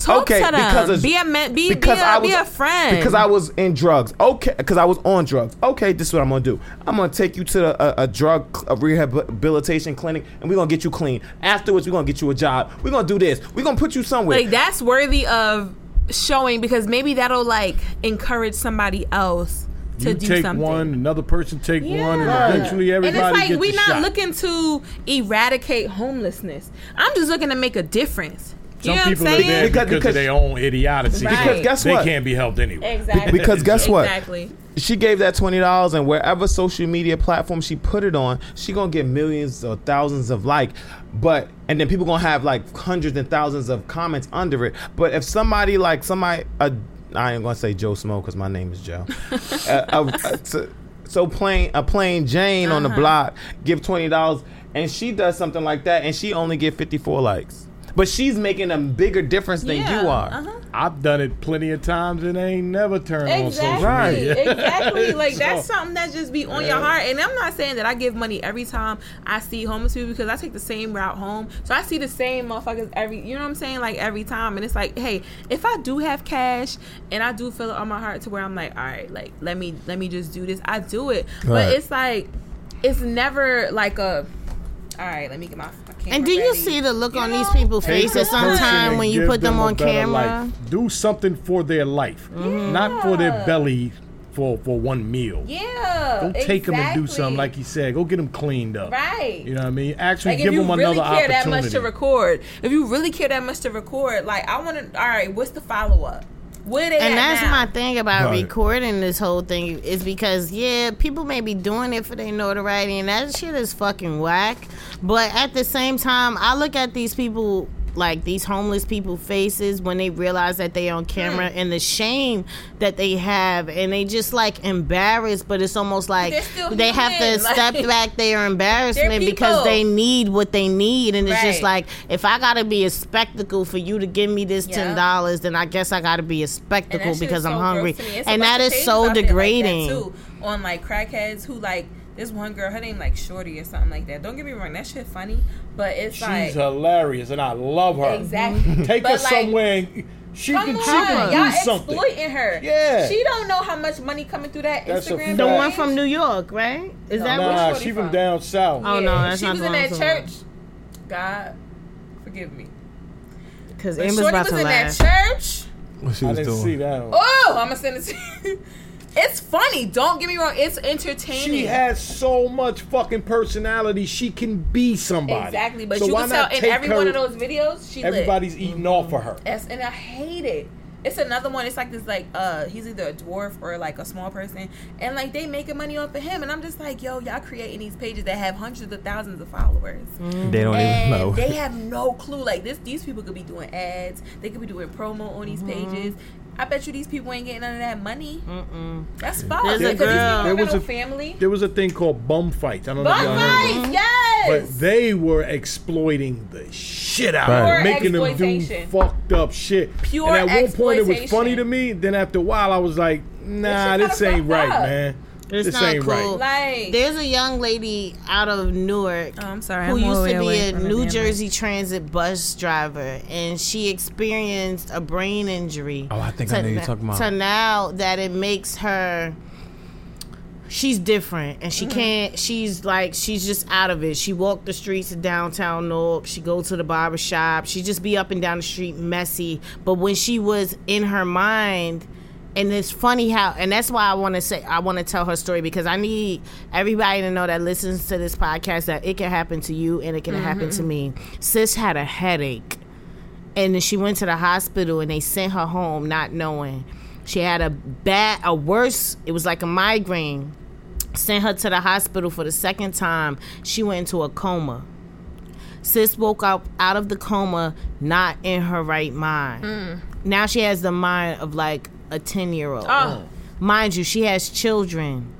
Talk to them. it's- Be a men- be- be a- be a friend. Because I was in drugs. Okay, because I was on drugs. Okay, this is what I'm gonna do. I'm gonna take you to a, a drug a rehabilitation clinic, and we're gonna get you clean. Afterwards, we're gonna get you a job. We're gonna do this. We're gonna put you somewhere. like that's worthy of showing because maybe that'll like encourage somebody else to You do take something. one, another person take one, and eventually everybody and it's like we're not shot. looking to eradicate homelessness. I'm just looking to make a difference. You Some know people what are there because, Because- of their own idiocy. Right. Because guess what? they can't be helped anyway. Exactly. Because guess what? Exactly. she gave that twenty dollars, and wherever social media platform she put it on, she gonna get millions or thousands of like, but and then people gonna have like hundreds and thousands of comments under it. But if somebody like somebody, uh, I ain't gonna say Joe Smo because my name is Joe. uh, uh, so, so plain a plain Jane on the Uh-huh. block give twenty dollars, and she does something like that, and she only get fifty four likes. But she's making a bigger difference than Yeah, you are. uh-huh. I've done it plenty of times and I ain't never turned on social Exactly. media. exactly. Like that's something that just be on your heart. And I'm not saying that I give money every time I see homeless people because I take the same route home. So I see the same motherfuckers every you know what I'm saying? Like every time. And it's like, hey, if I do have cash and I do feel it on my heart to where I'm like, all right, like let me let me just do this, I do it. Right. But it's like it's never like a all right, let me get my, my camera And do you see the look You on these people's faces a person sometime and when you put them a on camera? life. Do something for their life, mm-hmm. not for their belly for for one meal. Yeah. Go take them and do something like you said. Go get them cleaned up. Right. You know what I mean? Actually, Like give if you them really another care that much to record, if you really care that much to record, like I want to. All right, what's the follow up? Where they And that's now? my thing about Right. recording this whole thing is because yeah, people may be doing it for their notoriety, and that shit is fucking whack. But at the same time, I look at these people like these homeless people faces when they realize that they on camera Hmm. and the shame that they have. And they just like embarrassed but it's almost like they have to human, step back their embarrassment because they need what they need. And it's just like if i gotta be a spectacle for you to give me this ten dollars then i guess i gotta be a spectacle because is i'm hungry gross to me. It's a and that is so out there like that, degrading. too, on like crackheads who like this one girl, her name like Shorty or something like that. Don't get me wrong, that shit funny, but it's She's like hilarious, and I love her. exactly. Take But, her like, somewhere. And she Come can, on, she can y'all do something. exploiting her. Yeah. she don't know how much money coming through that That's Instagram. the one from new york right is No. that Nah. what Nah, she from from? down south. Oh, no, that's she not was the in one that I'm church. talking God, forgive me. because But amber's Shorty about was to in laugh that church. What she I was didn't doing? see that. One. Oh, I'm gonna send it to you. It's funny. Don't get me wrong. It's entertaining. She has so much fucking personality. She can be somebody. exactly, but So you why can tell in every her- one of those videos, she lit. Everybody's eating off of her. Yes, and I hate it. It's another one. It's like this, like uh, he's either a dwarf or like a small person, and like they making money off of him. And I'm just like, yo, y'all creating these pages that have hundreds of thousands of followers, They don't and even know. they have no clue. Like this, these people could be doing ads. They could be doing promo on these pages. I bet you these people ain't getting none of that money. That's false. There's a Because these There was a- family. There was a thing called bum fights. I don't know if Bum y'all heard of it. fights, yes. But they were exploiting the shit out Right. of her, Pure making them do fucked up shit. Pure and at one point it was funny to me. Then after a while I was like, nah, This this, shit kinda ain't right, up. man. It's this not ain't cool. right. Like, There's a young lady out of Newark Oh, I'm sorry. who I'm used to be a New damn Jersey Transit bus driver, and she experienced a brain injury. Oh, I think I know you're talking about. To now that it makes her. She's different, and Mm-hmm. she can't. She's like she's just out of it. She walked the streets of downtown Newark. She go to the barber shop. She just be up and down the street messy. But when she was in her mind, and it's funny how, and that's why I want to say I want to tell her story because I need everybody to know that listens to this podcast that it can happen to you and it can happen to mm-hmm. me. Sis had a headache, and she went to the hospital and they sent her home not knowing she had a bad, a worse. It was like a migraine. Sent her to the hospital for the second time. She went into a coma. Sis woke up out of the coma, not in her right mind. Mm. Now she has the mind of like a 10 year old. Oh. Mind you, she has children.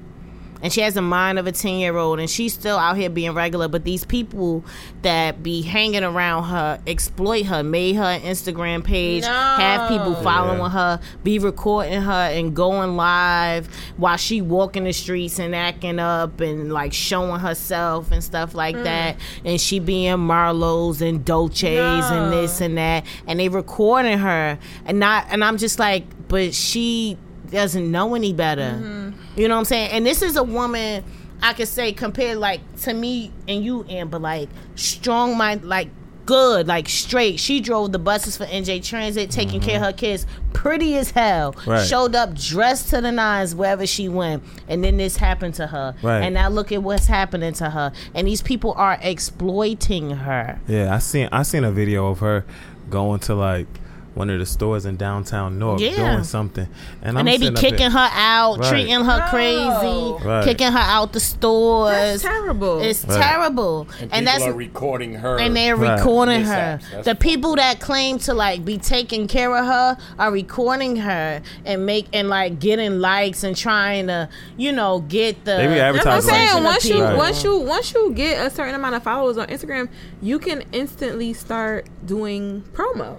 and she has a mind of a 10 year old and she's still out here being regular but these people that be hanging around her exploit her made her an instagram page have people following Yeah. her be recording her and going live while she walking the streets and acting up and like showing herself and stuff like mm. that and she being marlowe's and dolce's and this and that and they recording her and not and i'm just like but she doesn't know any better. Mm-hmm. You know what i'm saying? And this is a woman i could say compared like to me and you Amber like strong mind like good like straight. She drove the buses for nj transit taking mm-hmm. care of her kids pretty as hell. Right. showed up dressed to the nines wherever she went and then this happened to her. Right. and now look at what's happening to her. And these people are exploiting her. Yeah, I seen I seen a video of her going to like one of the stores in downtown North Yeah. doing something, and, I'm and they be sitting up kicking her out, Right. treating her No. crazy, Right. kicking her out the stores. That's terrible. It's Right. terrible, And, and, people that's are recording her. and they're Right. recording her. The people that claim to like be taking care of her are recording her and make and like getting likes and trying to, you know, get the. They be That's what I'm saying. Once you Right. once you once you get a certain amount of followers on Instagram, you can instantly start doing promo.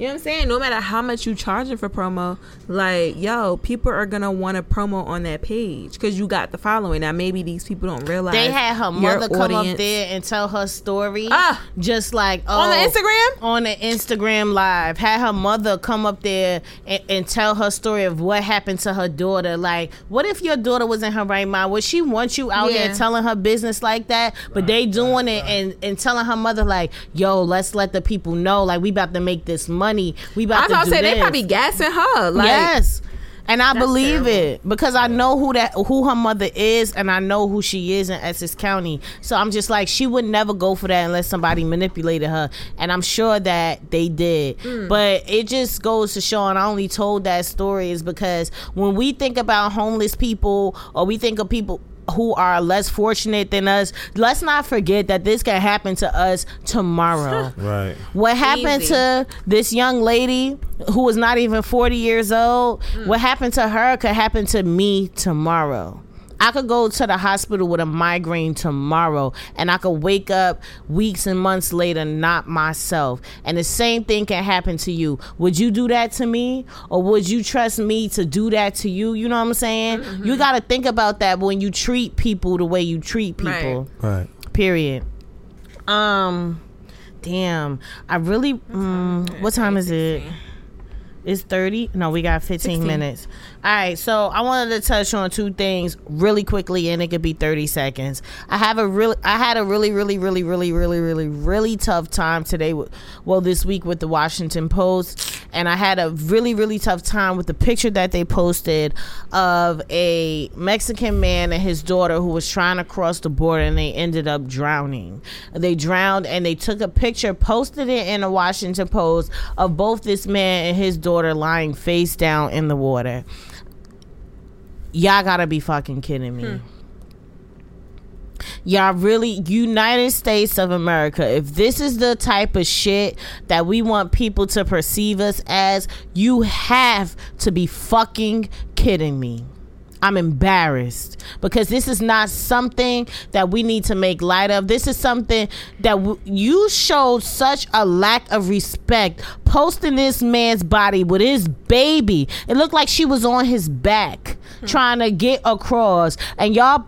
You know what I'm saying? No matter how much you charging for promo, like yo, people are gonna want to promo on that page because you got the following. Now maybe these people don't realize They had her mother come up there and tell her story, Ah. just like oh, on the Instagram. on the Instagram live, had her mother come up there and, and tell her story of what happened to her daughter. Like, what if your daughter was in her right mind? Would she want you out Yeah. here telling her business like that? But they doing it and, and telling her mother like, yo, let's let the people know, like we about to make this money. We about I was to to say they probably gassing her. Like, yes. And I believe terrible. it because I know who that who her mother is and I know who she is in Essex County. So I'm just like she would never go for that unless somebody manipulated her. And I'm sure that they did. Mm. But it just goes to show and I only told that story is because when we think about homeless people or we think of people who are less fortunate than us, let's not forget that this can happen to us tomorrow. Right. What happened Easy. to this young lady who was not even 40 years old? Mm. What happened to her could happen to me tomorrow. I could go to the hospital with a migraine tomorrow and I could wake up weeks and months later not myself. And the same thing can happen to you. Would you do that to me? Or would you trust me to do that to you? You know what I'm saying? You got to think about that when you treat people the way you treat people Right. period um damn i really mm, what time is it it's 30 no we got 15 16. minutes all right so i wanted to touch on two things really quickly and it could be 30 seconds. I have a really i had a really really really really really really really tough time today with, well this week with the washington post and i had a really really tough time with the picture that they posted of a mexican man and his daughter who was trying to cross the border and they ended up drowning. They drowned and they took a picture posted it in the washington post of both this man and his daughter lying face down in the water y'all gotta be fucking kidding me. Y'all really united states of america if this is the type of shit that we want people to perceive us as you have to be fucking kidding me I'm embarrassed. Because this is not something that we need to make light of. This is something that w- you showed such a lack of respect. Posting this man's body with his baby. It looked like she was on his back hmm. trying to get across, and y'all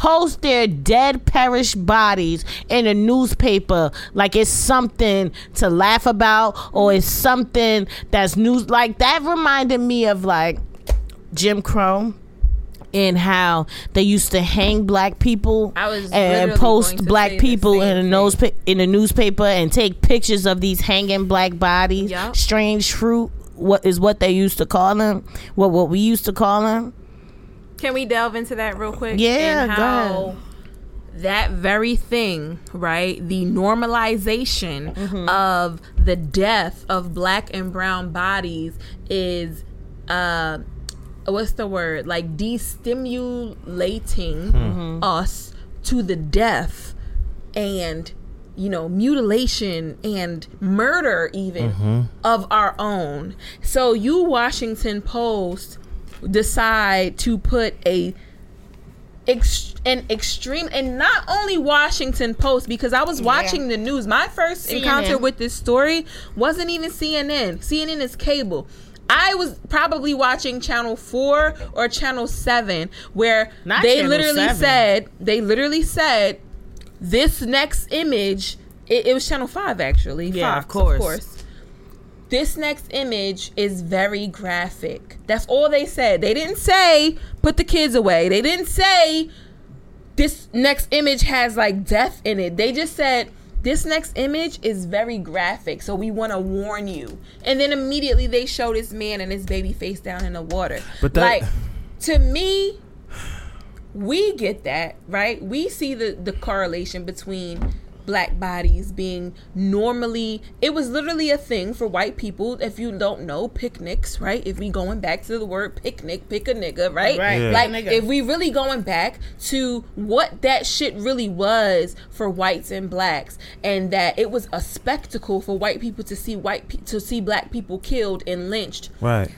post their dead perished bodies in a newspaper like it's something to laugh about or it's something that's news like that reminded me of like Jim Crow and how they used to hang black people and post black people in a nose in the newspaper and take pictures of these hanging black bodies. Yup. Strange fruit, what is what they used to call them? What what we used to call them? Can we delve into that real quick? Yeah, and go how that very thing, right? The normalization Mm-hmm. of the death of black and brown bodies is uh what's the word? Like destimulating Mm-hmm. us to the death and you know mutilation and murder even of our own so you washington post decide to put a ex- an extreme and not only Washington Post because I was watching the news. My first CNN. encounter with this story wasn't even CNN. CNN is cable. I was probably watching channel 4 or channel 7 where Not they Channel literally 7. said they literally said this next image it, it was channel 5 actually. Yeah, Fox, of course. Of course this next image is very graphic. That's all they said. They didn't say put the kids away. They didn't say this next image has like death in it. They just said this next image is very graphic, so we want to warn you. And then immediately they show this man and his baby face down in the water. But that- like to me, we get that right. We see the the correlation between black bodies being normally it was literally a thing for white people if you don't know picnics right if we going back to the word picnic pick a nigga right, Right, Yeah. like nigga. if we really going back to what that shit really was for whites and blacks and that it was a spectacle for white people to see white pe- to see black people killed and lynched Right.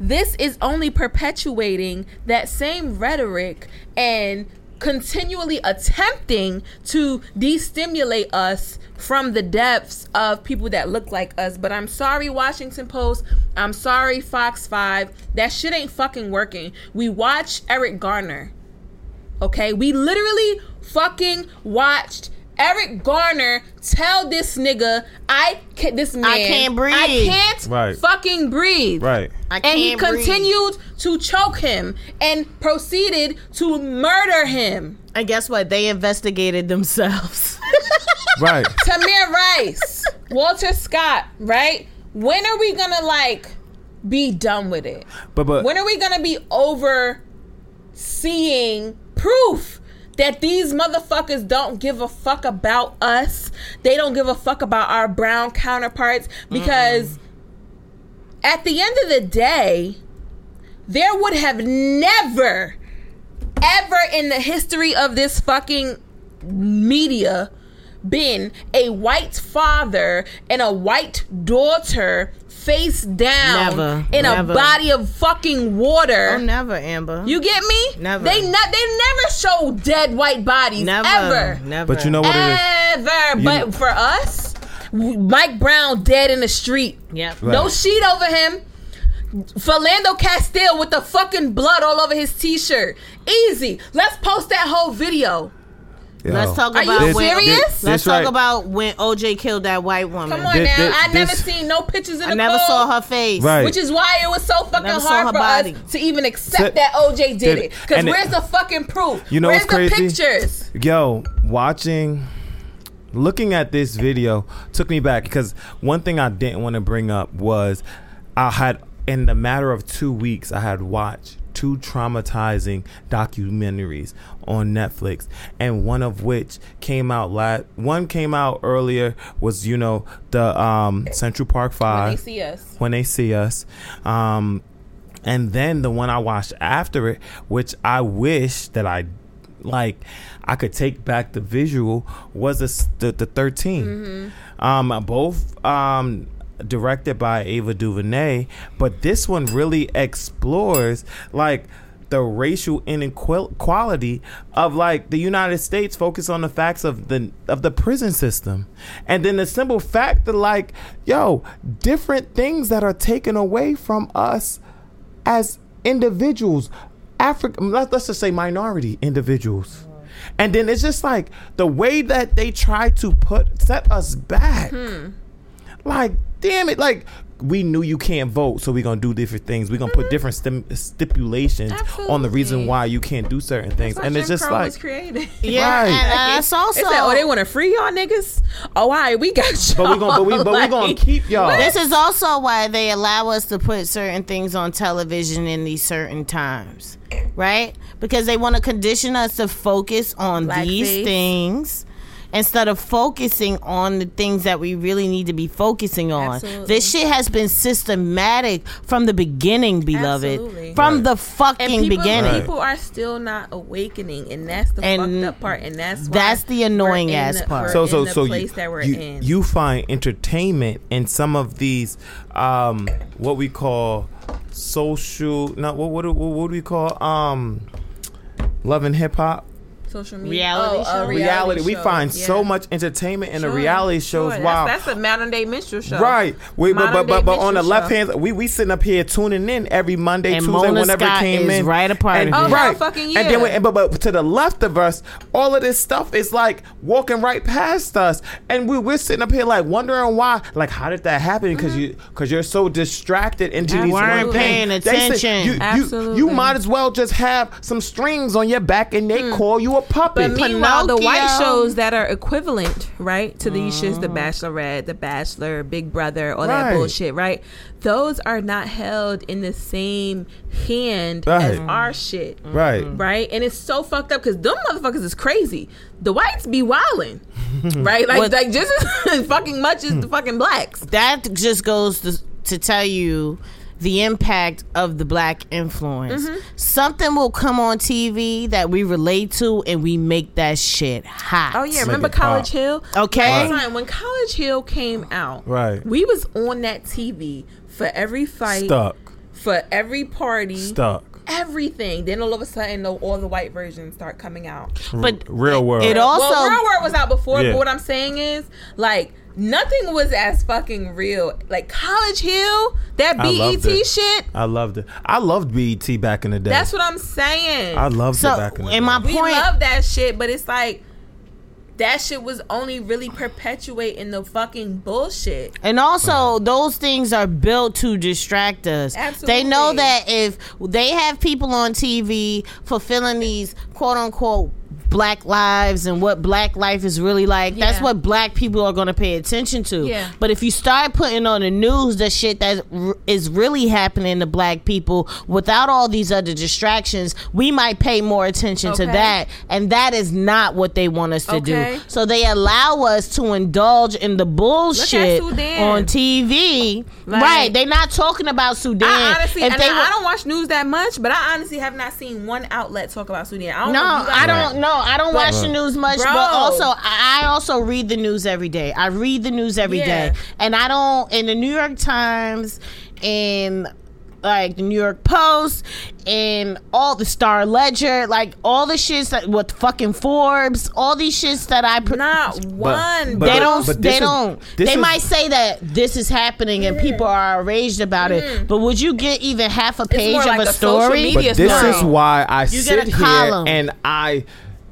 this is only perpetuating that same rhetoric and continually attempting to destimulate us from the depths of people that look like us. But I'm sorry, Washington Post. I'm sorry, Fox 5. That shit ain't fucking working. We watch Eric Garner. Okay? We literally fucking watched Eric Garner tell this nigga, I can this man I can't breathe." I can't Right. fucking breathe. Right. I And he can't breathe. continued to choke him and proceeded to murder him. And guess what? They investigated themselves. Right. Tamir Rice, Walter Scott, right? When are we gonna like be done with it? But but When are we gonna be over seeing proof that these motherfuckers don't give a fuck about us? They don't give a fuck about our brown counterparts because at the end of the day, there would have never, ever in the history of this fucking media been a white father and a white daughter face down Never, in never. a body of fucking water. oh, never, Amber. You get me? Never. They ne- they never show dead white bodies never, ever. never. but you know what it is. Ever. You but know- for us, Mike Brown dead in the street. Yep. Right. No sheet over him. Philando Castile with the fucking blood all over his t-shirt. Easy. Let's post that whole video. Yo. Let's talk Are you about when. serious? Let's talk right. about when OJ killed that white woman. Come on Thi- now. thi- I never this- seen no pictures in I never cold, saw her face. Right. Which is why it was so fucking hard for body. us to even accept Sit- that OJ did did it. it. Because And it- where's the fucking proof? You know where's what's the crazy? pictures? Yo, watching, looking at this video took me back because one thing I didn't want to bring up was I had, in the matter of two weeks, I had watched two traumatizing documentaries on Netflix, and one of which came out last. One came out earlier was you know the um, Central Park Five. When they see us. when they see us. Um, and then the one I watched after it, which I wish that I like, I could take back the visual was the the, the 13 Um, both um directed by Ava DuVernay, but this one really explores like the racial inequality of like the United States focus on the facts of the of the prison system. And then the simple fact that like yo different things that are taken away from us as individuals African let's, let's just say minority individuals. And then it's just like the way that they try to put set us back. Hmm. Like damn it like we knew you can't vote so we're gonna do different things we're gonna put different stim- stipulations on the reason why you can't do certain things and it's just Crow like created. Yeah, Right. and uh, it's also They said, oh, they want to free y'all niggas. Oh, all right, we got you. but we gonna but we but we gonna keep y'all This is also why they allow us to put certain things on television in these certain times, right? Because they want to condition us to focus on these Blackface. things instead of focusing on the things that we really need to be focusing on. Absolutely. This shit has been systematic from the beginning, beloved. Absolutely. From Right. the and fucking people, beginning. Right. people are still not awakening, and that's the And fucked up part. And that's why that's the annoying we're in ass the- part. we're so in so the so place you, that we're you, in. you find entertainment in some of these um what we call social not what what, what, what do we call um Love and Hip Hop. Social media. Reality oh, show? a Reality. We find Yeah. so much entertainment in the reality shows. sure. Wow. That's, that's a modern day minstrel show. Right. We, but, Modern but, but, day but on the left show. hand, we, we sitting up here tuning in every Monday, And Tuesday, Mona whenever Scott it came is in. right a part and. Oh, right. hell fucking And then, we, and- but, but to the left of us, all of this stuff is like walking right past us, and we, we're sitting up here like wondering why. Like, how did that happen? Because Mm-hmm. you because you're so distracted into You these weren't paying thing. They say attention. You, you, you might as well just have some strings on your back, and they call you a puppet. But meanwhile, the white shows that are equivalent, right, to these shits, The mm. Bachelorette, The Bachelor, Big Brother, all that bullshit, right? Those are not held in the same hand Right. as our shit. right. Mm. Right, and it's so fucked up because them motherfuckers is crazy. The whites be wilding, right? Like, What- like just as fucking much as the fucking blacks. that just goes to, to tell you the impact of the black influence. Mm-hmm. Something will come on TV that we relate to, and we make that shit hot. Oh yeah, Make remember it pop. College Hill? Okay. Last time when College Hill came out, Right. We was on that TV for every fight, Stuck. for every party, Stuck. everything. Then all of a sudden, all the white versions start coming out. But Real world. it also well, Real World was out before, Yeah. but what I'm saying is, like, nothing was as fucking real. Like College Hill, that I BET it. shit. I loved it. I loved BET back in the day. That's what I'm saying. I loved So, it back in the in day. my we love that shit, but it's like. That shit was only really perpetuating the fucking bullshit. And also, those things are built to distract us. Absolutely. They know that if they have people on TV fulfilling these quote unquote black lives and what black life is really like, that's what black people are going to pay attention to. Yeah. But if you start putting on the news the shit that is really happening to black people without all these other distractions, we might pay more attention to that. And that is not what they want us to Okay. do. So they allow us to indulge in the bullshit on TV. Like- right. They're not talking about Sudan. I honestly, If and they I, were- I don't watch news that much, but I honestly have not seen one outlet talk about Sudan. I don't no, know if you guys I don't know. I don't watch the news much, Bro. but also I I also read the news every day. I read the news every day, Yeah. and I don't in the New York Times and like the New York Post and all the Star Ledger, like all the shits that with fucking Forbes, all these shits that I put. Not one. but- they don't. but they is- don't. this They is- might say that this is happening and people mm-hmm. are enraged about it. Mm-hmm. But would you get even half a page more of like a a story? media But this story. is why I get sit a here column. and I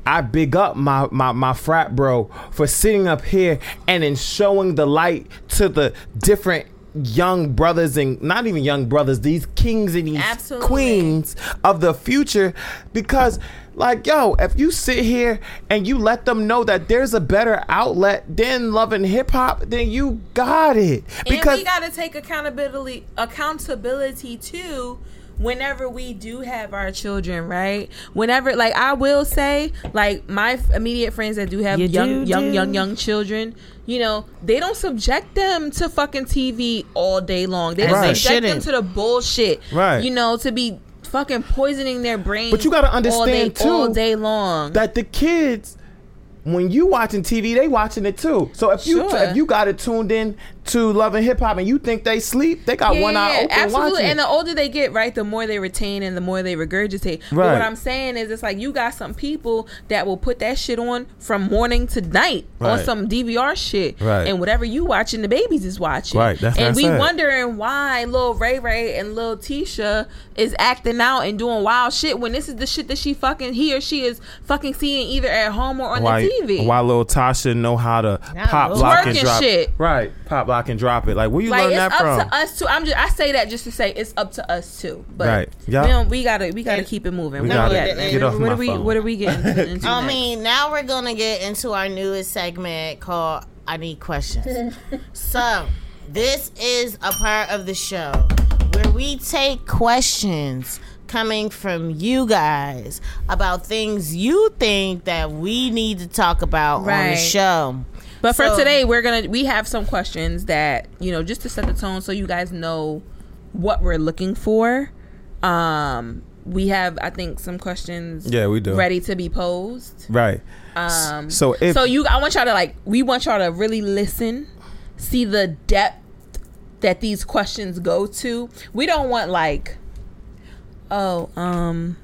I big up my, my my frat bro for sitting up here and then showing the light to the different young brothers and not even young brothers these kings and these Absolutely. queens of the future because like yo if you sit here and you let them know that there's a better outlet than loving hip hop then you got it and because we got to take accountability accountability too whenever we do have our children right whenever like i will say like my immediate friends that do have You young do, young do. young young children you know they don't subject them to fucking tv all day long they don't Right. subject them to the bullshit Right. you know to be fucking poisoning their brain But you gotta all day, understand, too, all day long that the kids when you watching TV, they watching it too. So if you Sure. if you got it tuned in to loving hip hop and you think they sleep, they got Yeah, one yeah, eye yeah, open absolutely. watching. And the older they get, right, the more they retain and the more they regurgitate. But what I'm saying is, it's like you got some people that will put that shit on from morning to night on some DVR shit, Right. and whatever you watching, the babies is watching. Right, that's and we said. wondering why Lil Ray Ray and Lil Tisha is acting out and doing wild shit when this is the shit that she fucking he or she is fucking seeing either at home or on why, the TV. why little Tasha know how to pop, Lil- lock, and drop shit. Right, pop, lock, and drop it. Like where you like learn it's up to us too. I'm just I say that just to say it's up to us too. But Right. Yeah. we, we gotta we gotta keep it moving. We Where gotta at, man? get off what my are we phone. what are we getting into I mean, now we're gonna get into our newest segment called "I Need Questions." so, this is a part of the show where we take questions coming from you guys about things you think that we need to talk about on the show. But for So- today, we're gonna we have some questions that you know just to set the tone, so you guys know what we're looking for. Um, we have I think some questions. Yeah, we do. ready to be posed. right. Um, so if so you, I want y'all to like, we want y'all to really listen, see the depth that these questions go to. We don't want like, oh, um,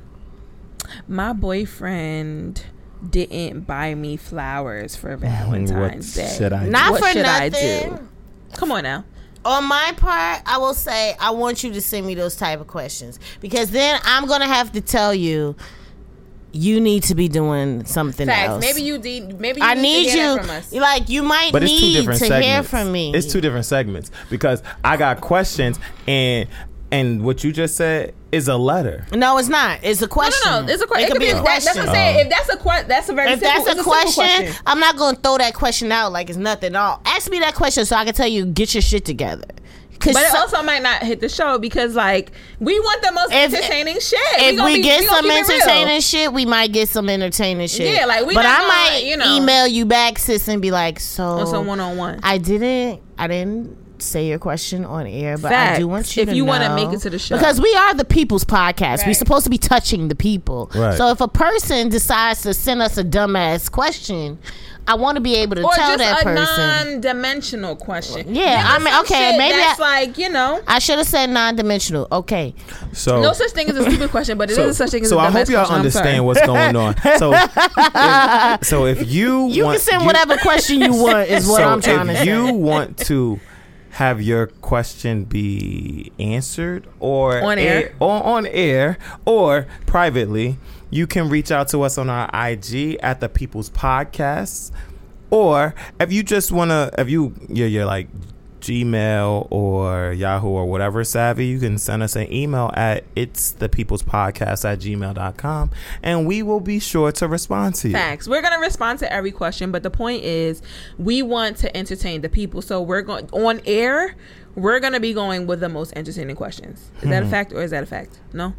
My boyfriend didn't buy me flowers for Valentine's Day. should I do? Not What for should I nothing. do? Come on now. On my part, I will say I want you to send me those type of questions because then I'm gonna have to tell you you need to be doing something Facts. else. Maybe you need. Maybe you I need, need to hear you. from us. Like you might But it's two need different to segments. hear from me. It's two different segments because I got questions and and what you just said is a letter. No, it's not. It's a question. no, no. no. It's a question. It, could be. a That, that's what I'm Oh. saying. If that's a question, that's a very. Simple. If simple, that's a it's simple question, I'm not gonna throw that question out like it's nothing at all. Ask me that question so I can tell you get your shit together. But it so- also might not hit the show because, like, we want the most If- entertaining shit. if gonna we be- get we some keep it real. entertaining shit, we might get some entertaining shit. Yeah, like, we But I might you know- email you back, sis, and be like, so oh, on some one on one. I didn't. I didn't say your question on air, but I do want you to. If to you wanna make it to the show. because we are the people's podcast. We're supposed to be touching the people. Right. So if a person decides to send us a dumbass question, I want to be able to Or tell just that a person. non-dimensional question. Yeah, Give I mean, okay, maybe that's I- like you know, I should have said non-dimensional. Okay, So no such thing as a stupid question, but it is so, a such thing as so a I hope y'all question. Understand what's going on. So, if, so if you you want, can send you- whatever question you want. Is what so I'm trying to if say. you want to have your question be answered or On air. or on air or privately, you can reach out to us on our IG at the People's Podcasts. Or if you just wanna, if you you're, you're like Gmail or Yahoo or whatever savvy, you can send us an email at it's the people's podcast at gmail.com and we will be sure to respond to you. Facts. We're gonna respond to every question, but the point is, we want to entertain the people. So we're going on air. We're gonna be going with the most entertaining questions. Is that a mm-hmm. fact or is that a fact? No,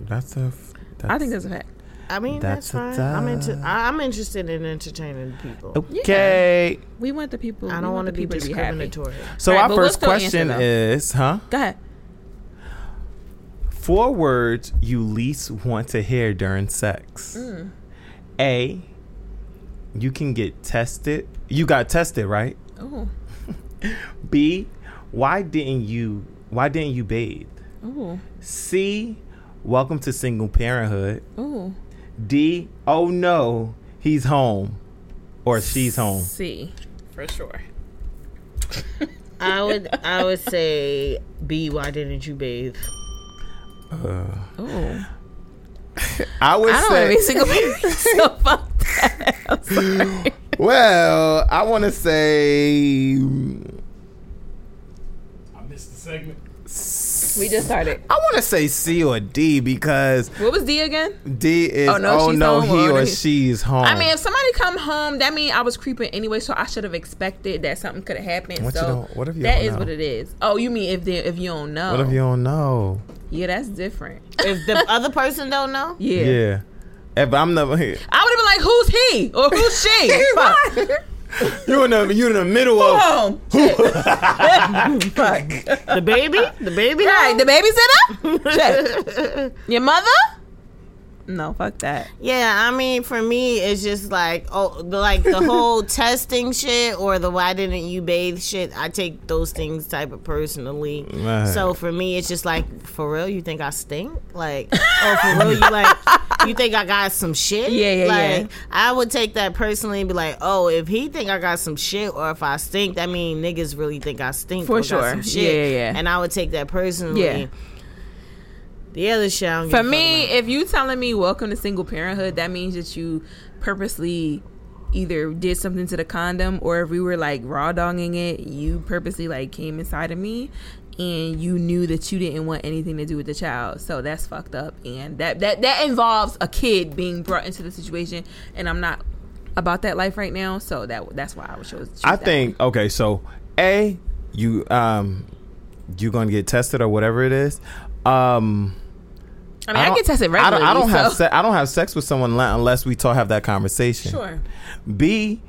That's a. That's, I think that's a fact. I mean, that's, That's fine. a I'm into. I- I'm interested in entertaining people. Okay. We want the people. I don't want want to the be people to be happy. discriminatory. So Right, our but we'll first question is, huh? Go ahead. Four words you least want to hear during sex. Mm. A. You can get tested. You got tested, right? Oh, B. Why didn't you? Why didn't you bathe? oh, C. Welcome to single parenthood. oh. D. Oh no, he's home, or she's home. C, for sure. I would. I would say B. Why didn't you bathe? Oh, I would I don't want to say. be single parent. so fuck that. Well, I want to say. I missed the segment. We just started. I want to say C or D because What was D again? D is Oh, oh no, no, home he or or she's home. I mean, if somebody come home, that mean I was creeping anyway, so I should have expected that something could have happened. What you so don't- what if you that don't is know? what it is. Oh, you mean if they, if you don't know? what if you don't know? Yeah, that's different. If the other person don't know, Yeah. Yeah. If I'm the I would have been like, who's he or who's she? Fuck. you in the you in the middle of Home. Shit. Fuck. the baby, the baby. Right, home? the babysitter? Shit. Your mother? No, fuck that. Yeah, I mean, for me, it's just like oh, like the whole testing shit or the why didn't you bathe shit. I take those things type of personally. Right. So for me, it's just like for real. You think I stink? Like oh, for real? You like you think I got some shit? Yeah, yeah, like, yeah. I would take that personally and be like, oh, if he think I got some shit or if I stink, that mean niggas really think I stink For sure. some shit. Yeah, yeah, yeah. And I would take that personally. Yeah. The other shit, I don't For me, about. if you telling me welcome to single parenthood, that means that you purposely either did something to the condom or if we were like raw dogging it, you purposely like came inside of me and you knew that you didn't want anything to do with the child. So that's fucked up and that that that involves a kid being brought into the situation and I'm not about that life right now, so that that's why I would choose. choose I that think okay, so A, you um you're gonna get tested or whatever it is. Um. I mean, I, don't- get tested I don't, I don't have se- I don't have sex with someone unless we talk have that conversation. Sure. B,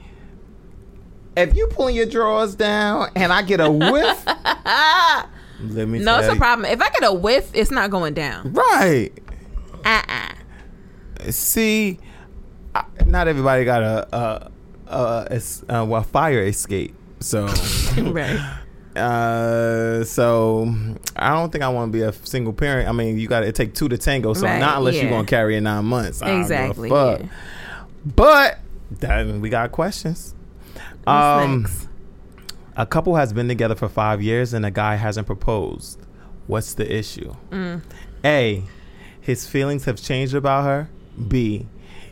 if you pulling your drawers down and I get a whiff, let me No, it's a problem. If I get a whiff, it's not going down. Right. Uh-uh. See, I, not everybody got a a, a, uh, well, fire escape. So, Right. Uh, so I don't think I want to be a single parent. I mean, you got to take two to tango. So Right, not unless you're gonna carry it nine months. I don't give a Exactly, fuck. yeah. But then we got questions. What's Um, next? a couple has been together for five years and a guy hasn't proposed. What's the issue? Mm. A. His feelings have changed about her. B.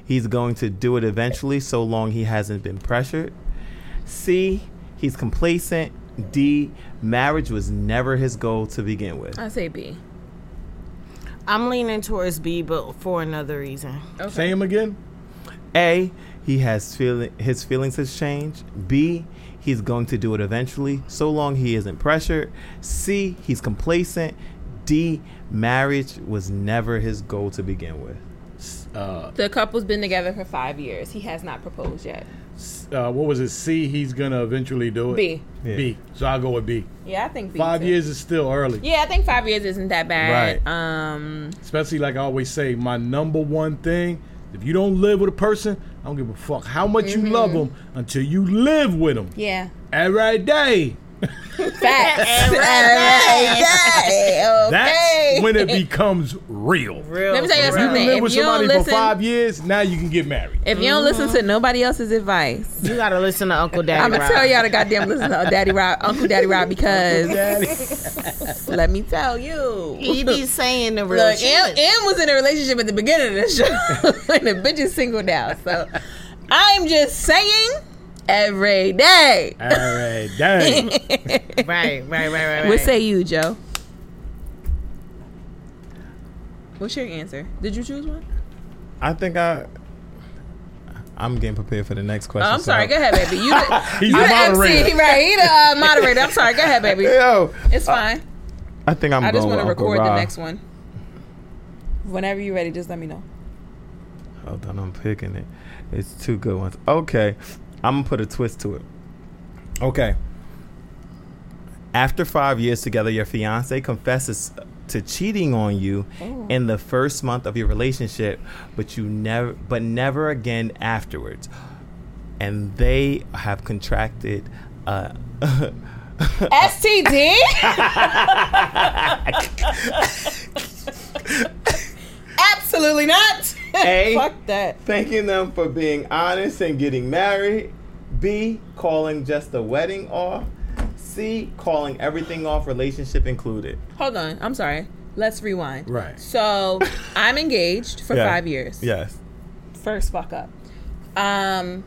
He's going to do it eventually so long he hasn't been pressured. C. He's complacent. D. Marriage was never his goal to begin with. I say B. I'm leaning towards B, but for another reason. Okay. Say him again. A. He has feeling his feelings has changed. B. He's going to do it eventually, so long he isn't pressured. C. He's complacent. D. Marriage was never his goal to begin with. Uh, The couple's been together for five years. He has not proposed yet. Uh, what was it? C. He's gonna eventually do it. B. Yeah. B. So I'll go with B. Yeah, I think B. Five too. years is still early. Yeah, I think five years isn't that bad. Right. Um, Especially like I always say, my number one thing: if you don't live with a person, I don't give a fuck how much you love them until you live with them yeah. every day. Facts. That's when it becomes real. Real. Let me tell you If you've something. been If with you don't somebody for five years, now you can get married. if you don't listen to mm-hmm. nobody else's advice, You gotta listen to Uncle Daddy. I'm gonna tell y'all to goddamn listen to Daddy Rob, Uncle Daddy Rob, because let me tell you. He be saying the real Look, shit. M, M was in a relationship at the beginning of the show, and the bitch is single now. So I'm just saying, every day. Every day. right, right, right, right, right. What say you, Joe? What's your answer? Did you choose one? I think I. I'm getting prepared for the next Oh, question. I'm sorry. so- Go ahead, baby. You the, He's you the the moderator. MC, right? He the uh, moderator. I'm sorry. Go ahead, baby. Yo, It's fine. I think I'm I just going want to with Uncle record the next one. Whenever you're ready, just let me know. Hold on, I'm picking it. It's two good ones. Okay, I'm gonna put a twist to it. Okay. After five years together, your fiance confesses to cheating on you in the first month of your relationship, but you never, but never again afterwards, and they have contracted. Uh, STD? Absolutely not. A. Fuck that. thanking them for being honest and getting married. B, calling just the wedding off. C, calling everything off, relationship included. Hold on. I'm sorry. Let's rewind. Right. So I'm engaged for Yeah. five years. Yes. First fuck up. Um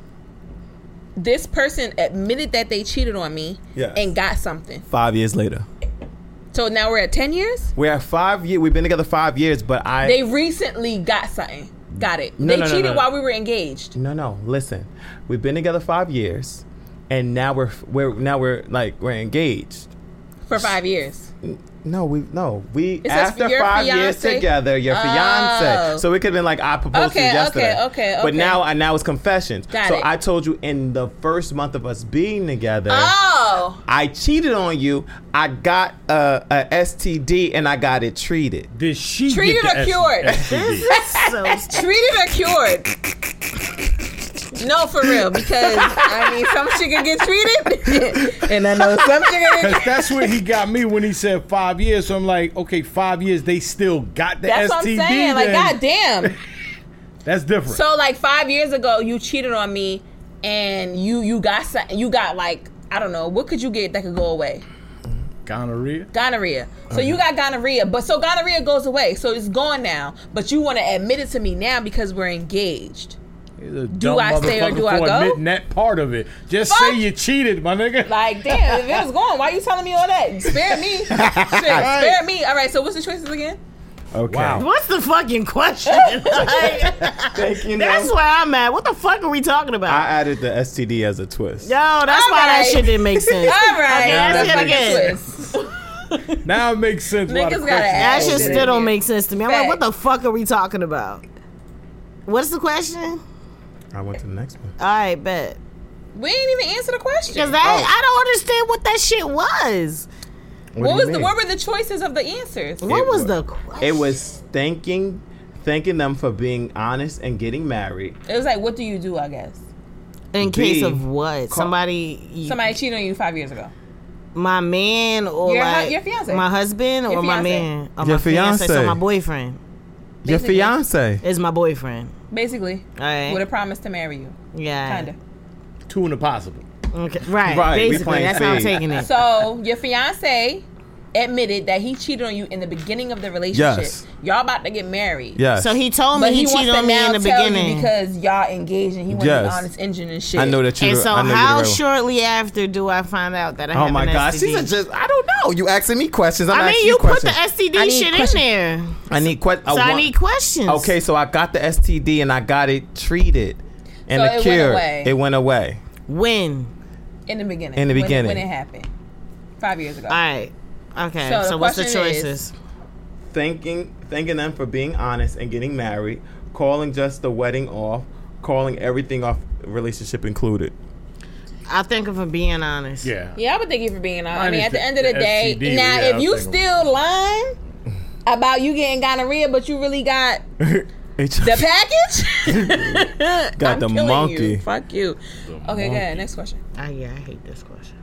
this person admitted that they cheated on me Yes. and got something. Five years later. So now we're at ten years? We're at five years. We've been together five years, but I. They recently got something. Got it. No, they no, no, cheated while we were engaged. no, no. Listen, we've been together five years, and now we're we're now we're like we're engaged. For five years. No, we no we says after your five years together, your Oh. fiance. So it could have been like I proposed to you yesterday. okay, okay, okay. But now and now it's confessions. Got so it. I told you in the first month of us being together. Oh. I cheated on you. I got uh, a, a STD and I got it treated. Did she Treated get or the cured? STD? so Treated or cured? No, for real, because I mean, some shit can get treated, and I know some shit can get. that's what he got me when he said five years. So I'm like, okay, five years. They still got the That's STD. what I'm saying. Like, then. goddamn. That's different. So, like five years ago, you cheated on me, and you you got. You got like I don't know. What could you get that could go away? Gonorrhea. Gonorrhea. So you got gonorrhea, but so gonorrhea goes away. So it's gone now. But you want to admit it to me now because we're engaged. He's a Do I stay or do I go? Admitting that part of it. Just Fuck. say you cheated, my nigga. Like, damn, if it was gone, why you telling me all that? Spare me. Shit, spare me. All right, so what's the choices again? Okay. Wow. what's the fucking question? Like, Thank you. that's Nam. where I'm at. What the fuck are we talking about? I added the STD as a twist. Yo, that's All why that shit didn't make sense. All right, Okay, ask that's it fucking again. twist. Now it makes sense. Niggas gotta question- That shit still don't make sense to me. I'm like, what the fuck are we talking about? What's the question? I went to the next one. All right, bet. We ain't even answer the question. Because that Oh. I don't understand what that shit was. What, What do was the mean? what were the choices of the answers? What It was wa- the question? It was thanking, thanking them for being honest and getting married. It was like, what do you do? I guess in B, case of what? call- Somebody. You, somebody cheated on you five years ago. my man or Your hu- like your fiance. my husband or Your my fiance. man or Your my fiance. So fiance. my boyfriend Your Basically. fiance. is my boyfriend. Basically, All right. with a promise to marry you, yeah. kind of. Two and a possible. Okay. Right. Right, Basically, that's how I'm taking it. So your fiance admitted that he cheated on you in the beginning of the relationship. Yes. Y'all about to get married. Yes. So he told But me he, he, wants cheated to on me in the beginning. because y'all engaged and he wants Yes. an honest engine and shit. I know that you. and so I know how you're the real- shortly after do I find out that I Oh have my an gosh, STD? these are just. I don't know. You asking me questions. I'm I mean, asking you put the. STD shit questions. in there, I need questions. so I need questions. Okay, so I got the STD and I got it treated and So the it went cure. away. It went away. when? in the beginning. In the when beginning. when it happened, five years ago. All right. Okay. So So, the what's the question is- choices? Thanking, thanking them for being honest and getting married. Calling just the wedding off. Calling everything off, relationship included. I think of him being honest. Yeah. Yeah, I would thank you for being honest. I mean, at the, the- end of the, the day, STD, now yeah, if I'm you thinking- still lying about you getting gonorrhea, but you really got the package, Got I'm the monkey. You. Fuck you. Okay, go ahead. Next question. Ah, yeah, I hate this question.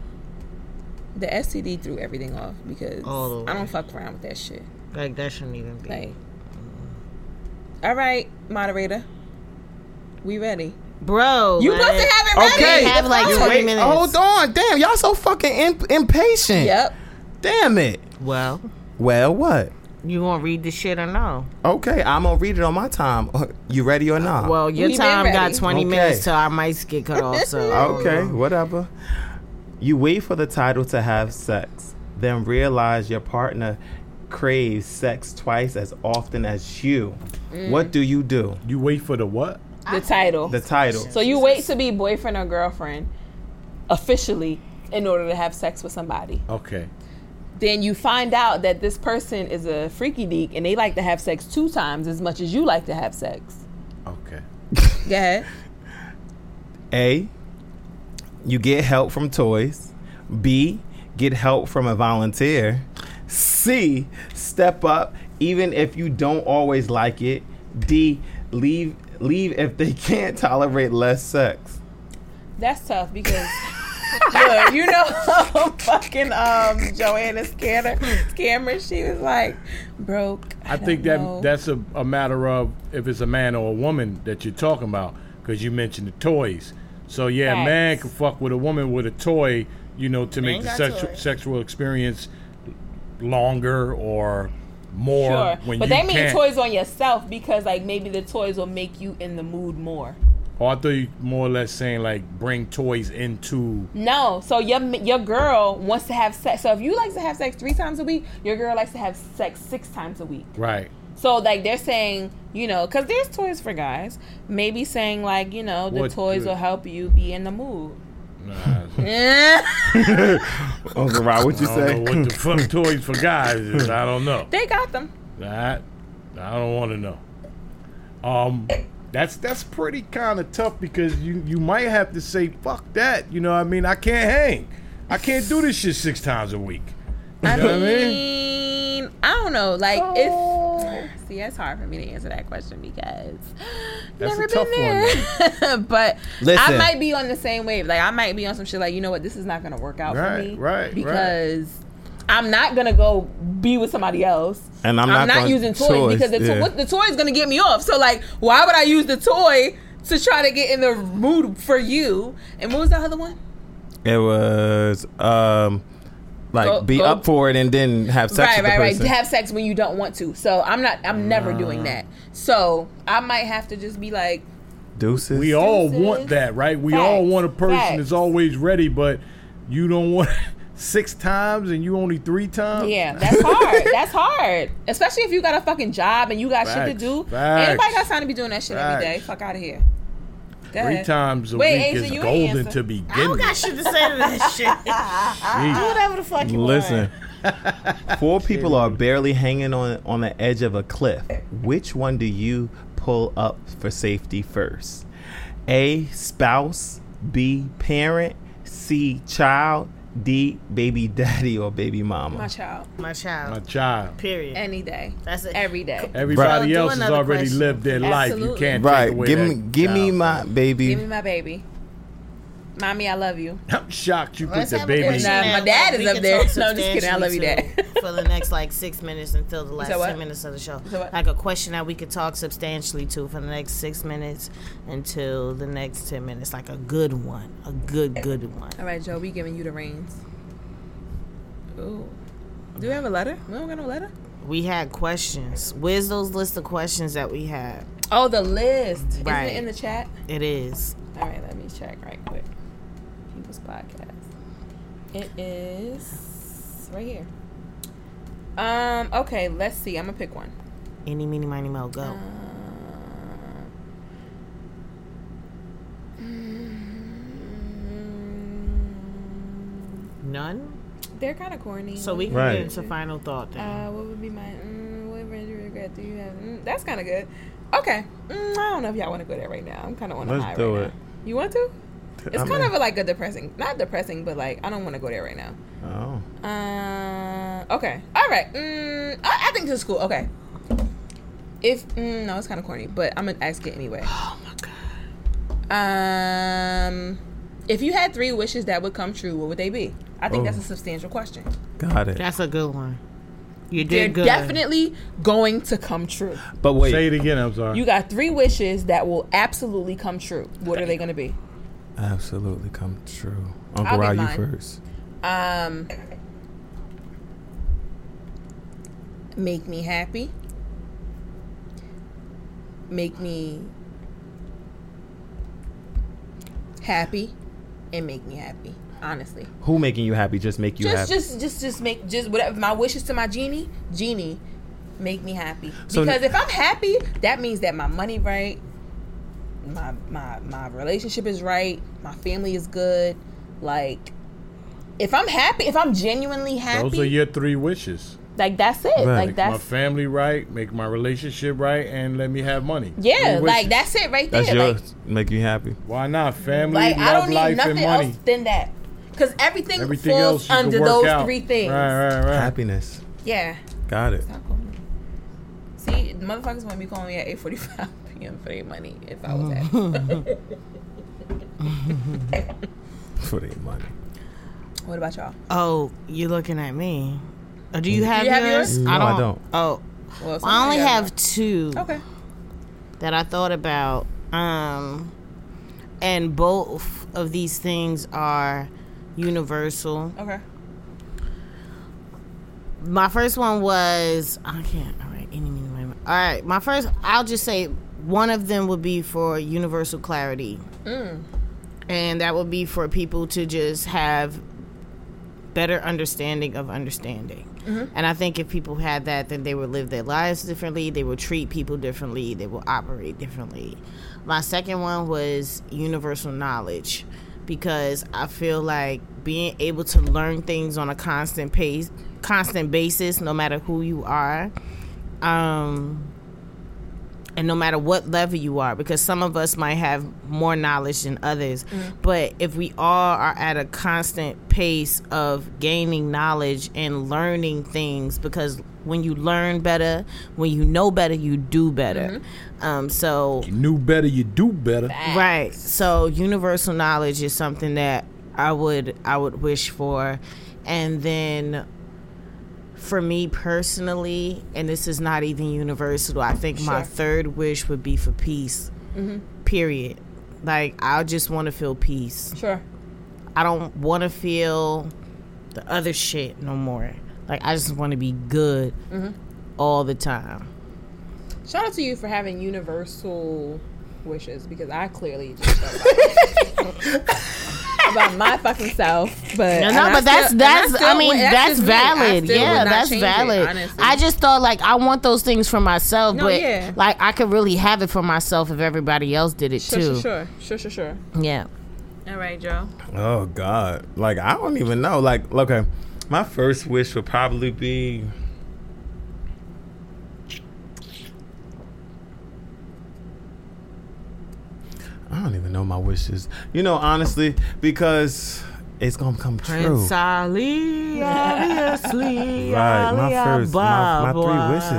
The STD threw everything off because All the I don't fuck around with that shit. Like that shouldn't even be. Like, all right, moderator, we ready? Bro, You like, supposed to have it ready. Okay. We have like 20 fuck? minutes. Hold on, damn, y'all so fucking imp- impatient. Yep. Damn it. Well, Well, what? you gonna read the shit or no? Okay, I'm gonna read it on my time. Uh, You ready or not? Well, your We time got 20 Okay. minutes till our mics get cut off. So Okay, whatever. You wait for the title to have sex, then realize your partner craves sex twice as often as you. Mm. What do you do? You wait for the what? The title. The title. So you wait to be boyfriend or girlfriend officially in order to have sex with somebody. Okay. Then you find out that this person is a freaky deek and they like to have sex two times as much as you like to have sex. Okay. Go ahead. A. You get help from toys. B. Get help from a volunteer. C. Step up even if you don't always like it. D. Leave leave if they can't tolerate less sex. That's tough because look, you know fucking um Joanna Scammer scammer, she was like broke. I, I think that know. that's a, a matter of if it's a man or a woman that you're talking about because you mentioned the toys. So yeah, man can fuck with a woman with a toy, you know, to make the got sexual experience longer or more. Sure, When but they mean can't. toys on yourself because like maybe the toys will make you in the mood more. Or I thought you more or less saying like bring toys into. No, so your your girl wants to have sex. So if you like to have sex three times a week, your girl likes to have sex six times a week. Right. So like they're saying, you know, because there's toys for guys. Maybe saying like, you know, the What toys the- will help you be in the mood. Nah, Yeah, Uncle Rod, what you don't know what the fuck toys for guys is. I don't know. they got them. That I don't want to know. Um, that's that's pretty kind of tough because you you might have to say fuck that. You know what I mean? I can't hang. I can't do this shit six times a week. You I know what I mean? Mean, I don't know. Like if see, it's hard for me to answer that question because That's never a tough been there. but Listen. I might be on the same wave. Like I might be on some shit. Like you know what, this is not gonna work out Right, for me. right, right. Because I'm not gonna go be with somebody else. And I'm not gonna- using toys, toys, because the, to- yeah. what, the toy is gonna get me off. So like, why would I use the toy to try to get in the mood for you? And what was the other one? It was um like Go- be go- up for it and then have sex right, with right, the right. person. To have sex when you don't want to. So I'm not. I'm never doing that. So I might have to just be like, Deuces. We all Deuces. want that, right? We all want a person facts. that's always ready, but you don't want six times and you only three times. yeah, that's hard. that's hard. Especially if you got a fucking job and you got shit to do. facts. Anybody got time to be doing that shit every day? Fuck out of here. Go Three ahead. times a Wait, week Asia, is you ain't golden answer. to I begin don't with. got shit to say to that shit. Do whatever the fuck you want. Listen. want. Four people are barely hanging on on the edge of a cliff. Which one do you pull up for safety first? A spouse, B parent, C child, D baby daddy or baby mama. My child. My child. My child. Period. Any day. That's it. Every day. Everybody Do else has already question. lived their life. You can't right. take away Give that me give me my baby. Give me my baby. Mommy, I love you. I'm shocked you put Let's the have a baby. question Nah, that, my dad is we up can there. talk No, I'm just kidding. I love you, Dad. substantially to for the next like six minutes until the last said what? ten minutes of the show. said what? Like a question that we could talk substantially to for the next six minutes until the next ten minutes. Like a good one, a good good one. All right, Joe, we giving you the reins. Ooh. Do we have a letter? We don't got no letter. We had questions. Where's those list of questions that we had? Oh, the list. Right. Isn't it in the chat? It is. All right, let me check right quick. People's podcast. It is right here. Um. Okay. Let's see. I'm gonna pick one. Any, meeny, miny, mo, go. Um, mm, None. they're kind of corny. So we can Right. get into final thought then. Uh, what would be my? Mm, what regret do you have? Mm, that's kind of good. Okay. Mm, I don't know if y'all want to go there right now. I'm kind of on a Let's high do right it. now. You want to? It's I kind mean- of a, like a depressing, not depressing, but like I don't want to go there right now. Oh. Uh, okay. All right. Mm, I, I think this is cool. Okay. If mm, no, it's kind of corny, but I'm gonna ask it anyway. oh my god. Um, if you had three wishes that would come true, what would they be? I think Oh. that's a substantial question. Got it. That's a good one. You They're did good. definitely going to come true. But wait. Say it again. I'm sorry. You got three wishes that will absolutely come true. What are they going to be? Absolutely come true. I'll Uncle get Rod, you first. Um, make me happy. Make me happy, and make me happy. Honestly, Who making you happy? Just make you just, happy. just, just, just make just whatever my wishes to my genie. Genie, make me happy. So- because if I'm happy, that means that my money right, my my my relationship is right, my family is good. Like, if I'm happy, if I'm genuinely happy, Those are your three wishes. like that's it. Right. Like Make my family right, make my relationship right, and let me have money. yeah. Like that's it right there. That's like, make you happy. Why not? Family, like I love, don't need life, and nothing money. else than that. Because everything, Everything falls else under those out. three things. Right, right, right. Happiness. Yeah. Got it. Stop calling me. See, the motherfuckers want to be calling me at 8:45 p.m. for their money if I was happy. For their money. what about y'all? Oh, you're looking at me. Oh, do you have, you have yours? yours? No, I don't. Oh, Well, I only got have two. Okay. that I thought about. Um, and both of these things are universal. Okay. My first one was I can't. All right, any, meeny, miny, mo. all right. My first, I'll just say one of them would be for universal clarity, Mm. and that would be for people to just have better understanding of understanding. And I think if people had that, then they would live their lives differently. They would treat people differently. They will operate differently. My second one was universal knowledge because I feel like being able to learn things on a constant pace, constant basis, no matter who you are, um, and no matter what level you are, because some of us might have more knowledge than others. But if we all are at a constant pace of gaining knowledge and learning things, because when you learn better, when you know better, you do better. Um, so You knew better, you do better. Right. So universal knowledge is something that I would I would wish for. And then for me personally, and this is not even universal, I think my third wish would be for peace. Mm-hmm. Period. Like I just want to feel peace. Sure. I don't want to feel the other shit no more. Like I just want to be good mm-hmm. all the time. Shout out to you for having universal wishes because I clearly just about, about my fucking self. But No, and no, I but that's still- and I that's. still I mean, would- that's just me. Valid. Yeah, that's change it, valid. I just thought like I want those things for myself, No, but yeah. like I could really have it for myself if everybody else did it sure, too. sure, sure, sure, sure, sure. Yeah. All right, Joe. Oh God! Like I don't even know. Like okay, my first wish would probably be. I don't even know my wishes. You know, honestly, because it's gonna come true. Prince Ali, obviously. Right, my first, my, my three wishes.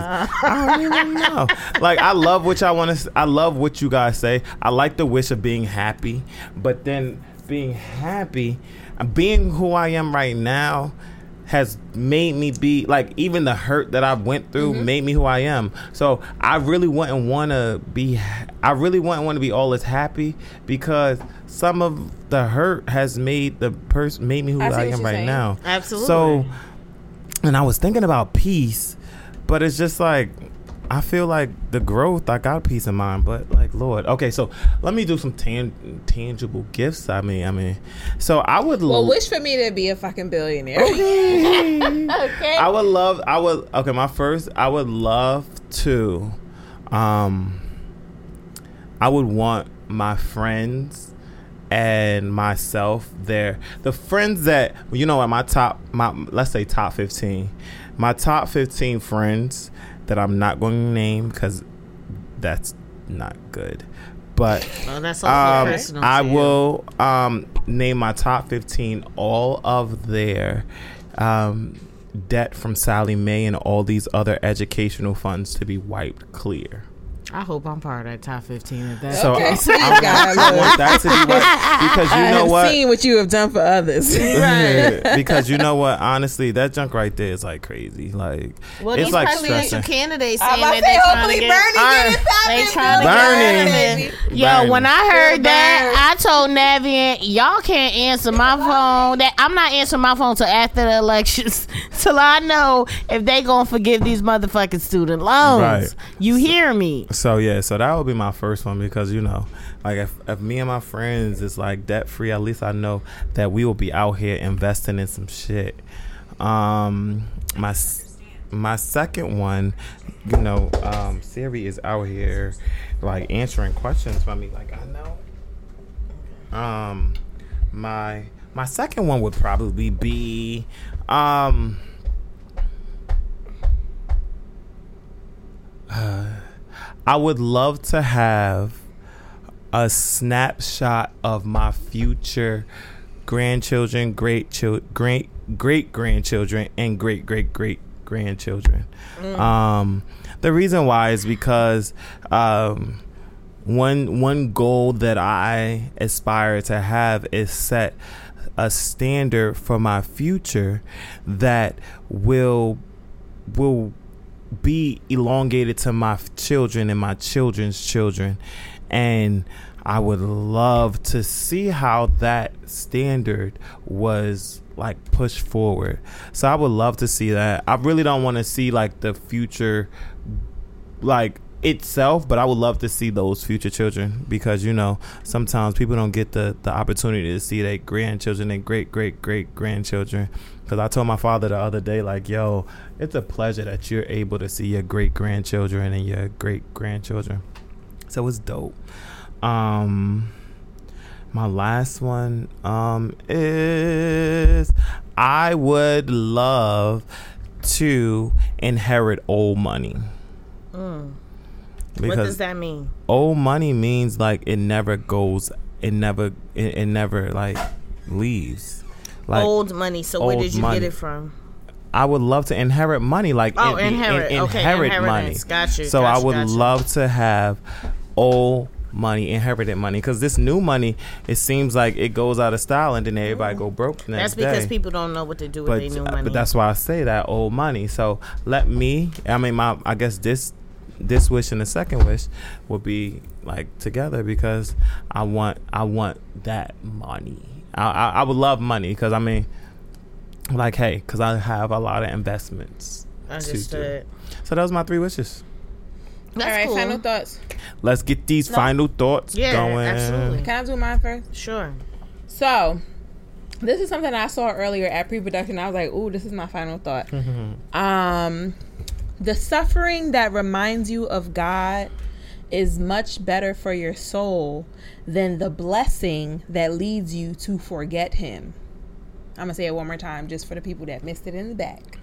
I don't even know. Like, I love what y'all want to. I love what you guys say. I like the wish of being happy, but then being happy, being who I am right now has made me be like even the hurt that I went through mm-hmm. made me who I am. So I really wouldn't want to be I really wouldn't want to be all as happy because some of the hurt has made the person made me who I I, am right saying. now. Absolutely. So and I was thinking about peace, but it's just like I feel like the growth. I got peace of mind, but like Lord, okay. So let me do some tan- tangible gifts. I mean, I mean, so I would. Well, wish for me to be a fucking billionaire. Okay. okay. I would love. I would. Okay, my first. I would love to. Um. I would want my friends and myself there. The friends that you know, at my top, my let's say top fifteen, my top fifteen friends that I'm not going to name because that's not good. But Well, that's also um, personal. I will um, name my top 15 all of their um, debt from Sallie Mae and all these other educational funds to be wiped clear. I hope I'm part of that top 15 of that. So Okay, I, so you I, got want, I want that to be wiped because you I know have what? seen what you have done for others. because you know what? Honestly, that junk right there is like crazy. Like well, it's these like presidential stressing. candidates saying that to they say, trying to get Bernie Iron. get his They trying to Bernie. Bernie. Yo, Burn. when I heard that, I told Navian, y'all can't answer my phone. That I'm not answering my phone till after the elections, till I know if they gonna forgive these motherfucking student loans. Right. You hear me? So yeah, so that would be my first one because you know, like if, if me and my friends is like debt free, at least I know that we will be out here investing in some shit. Um, my my second one, you know, um, Siri is out here like answering questions for me. Like I know. Um, my my second one would probably be, um. I would love to have a snapshot of my future grandchildren, great chil- great great grandchildren, and great great great grandchildren. Um, the reason why is because um, one one goal that I aspire to have is set a standard for my future that will will be elongated to my children and my children's children. And i would love to see how that standard was like pushed forward. So i would love to see that. I really don't want to see like the future like itself but i would love to see those future children because you know sometimes people don't get the the opportunity to see their grandchildren and great great great grandchildren. Because i told my father the other day like yo it's a pleasure that you're able to see your great grandchildren and your great grandchildren. So it's dope. Um my last one um is i would love to inherit old money what does that mean? old money means like it never goes it never it, it never like leaves like old money. So where did you money. get it from? I would love to inherit money like Oh, in- in- inherit. in- Okay, inherit money. Got you, so got I would got you. love to have old money inherited money because this new money it seems like it goes out of style and then everybody go broke the That's because day. people don't know what to do with but, their new money. but that's why I say that old money. So let me. I mean, my. I guess this, this wish and the second wish will be like together because I want. I want that money. I. I, I would love money because I mean, like, hey, because I have a lot of investments. to do. Understood. So those are my three wishes. That's All right, cool. final thoughts. Let's get these final thoughts Yeah, going. absolutely. Can I do mine first? Sure. So, this is something I saw earlier at pre-production. I was like, "Ooh, this is my final thought." um, the suffering that reminds you of God is much better for your soul than the blessing that leads you to forget Him. I'm gonna say it one more time, just for the people that missed it in the back.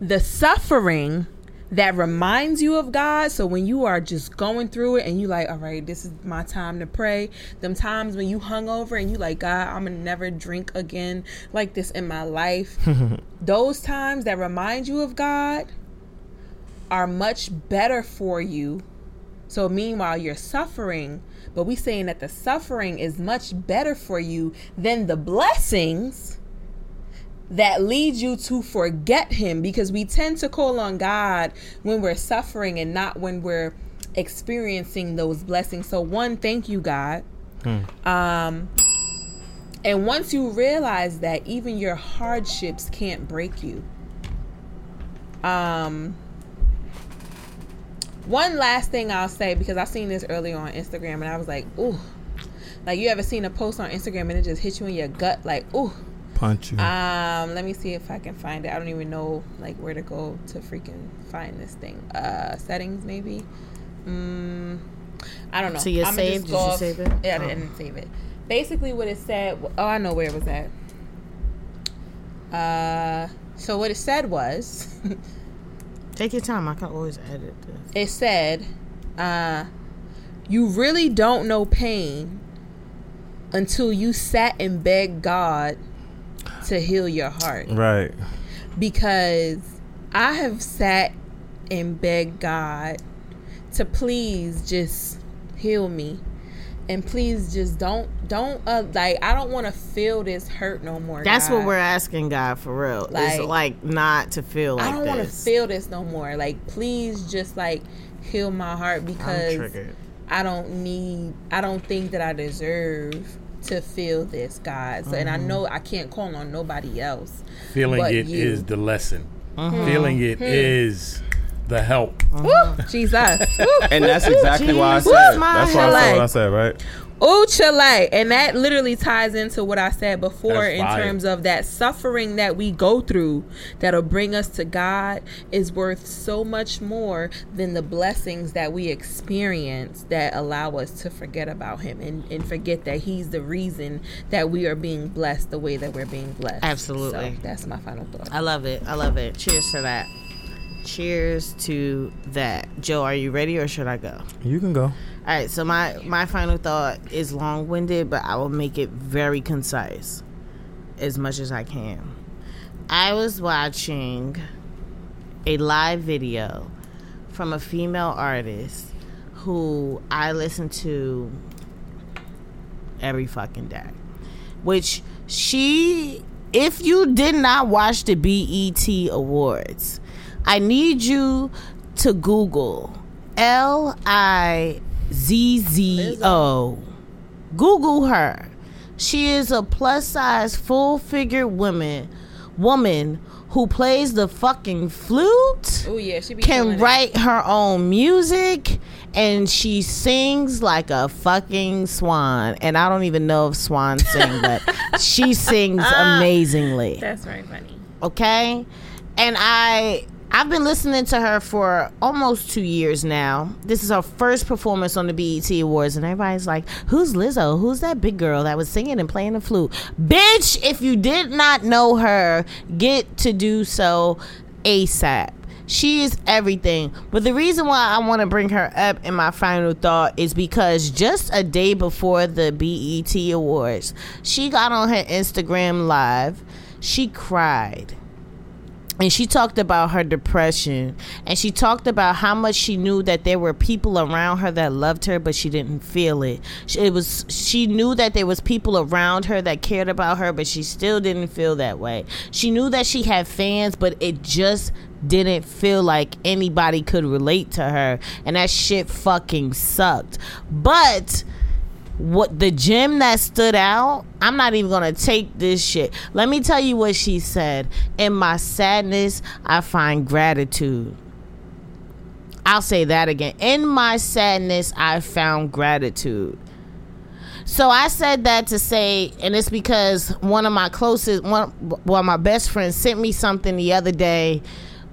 The suffering that reminds you of God. So when you are just going through it and you like, all right, this is my time to pray. Them times when you hung over and you like, God, I'm gonna never drink again like this in my life. Those times that remind you of God are much better for you So meanwhile you're suffering, but we saying that the suffering is much better for you than the blessings that leads you to forget him because we tend to call on God when we're suffering and not when we're experiencing those blessings. So one, thank you God. Um and once you realize that even your hardships can't break you. Um one last thing I'll say because I've seen this earlier on Instagram and I was like, ooh. Like you ever seen a post on Instagram and it just hit you in your gut like, ooh. Punch you. Um, let me see if I can find it. I don't even know like where to go to freaking find this thing. Uh, settings maybe. Mm, I don't know. So you I'ma saved? Did you off- save it? Yeah, Oh. I didn't save it. Basically, what it said. Oh, I know where it was at. Uh, so what it said was, Take your time. I can always edit this. it said, uh, you really don't know pain until you sat and begged God to heal your heart. right. because I have sat and begged God to please just heal me and please just don't don't uh, like I don't want to feel this hurt no more. That's God. what we're asking God for real. Like- it's like not to feel like I don't want to feel this no more. Like please just like heal my heart because. I don't need I don't think that I deserve to feel this, God. So and I mm-hmm. know I can't call on nobody else. Feeling But it is you. the lesson. Mm-hmm. Feeling it mm-hmm. is the help. Woo, Jesus. Woo. And that's exactly why I said. That's why I said what I said, right? Ooh, Chile. And that literally ties into what I said before That's in fire. terms of that suffering that we go through that'll bring us to God is worth so much more than the blessings that we experience that allow us to forget about Him and, and forget that He's the reason that we are being blessed the way that we're being blessed. Absolutely. So that's my final thought. I love it. I love it. Cheers to that. Cheers to that. Joe, are you ready or should I go? You can go. All right, so my my final thought is long-winded, but I will make it very concise as much as I can. I was watching a live video from a female artist who I listen to every fucking day. Which she if you did not watch the BET Awards, I need you to Google L I Z Z O. Google her. She is a plus size, full figure woman woman who plays the fucking flute Oh yeah, she can it. write her own music and she sings like a fucking swan and i don't even know if swans sing but she sings ah, amazingly That's very funny. okay and i i've been listening to her for almost two years now. This is her first performance on the BET awards and everybody's like who's lizzo? Who's that big girl that was singing and playing the flute? Bitch if you did not know her get to do so asap she is everything. But the reason why I want to bring her up in my final thought is because just a day before the BET Awards, she got on her Instagram live. She cried and she talked about her depression. And she talked about how much she knew that there were people around her that loved her but she didn't feel it. It was she knew that there was people around her that cared about her but she still didn't feel that way. She knew that she had fans but it just didn't feel like anybody could relate to her. And that shit fucking sucked. But what the gem that stood out i'm not even gonna take this shit. Let me tell you what she said. In my sadness i find gratitude. I'll say that again. In my sadness i found gratitude. So I said that to say, and it's because one of my closest, one, well, my best friend sent me something the other day,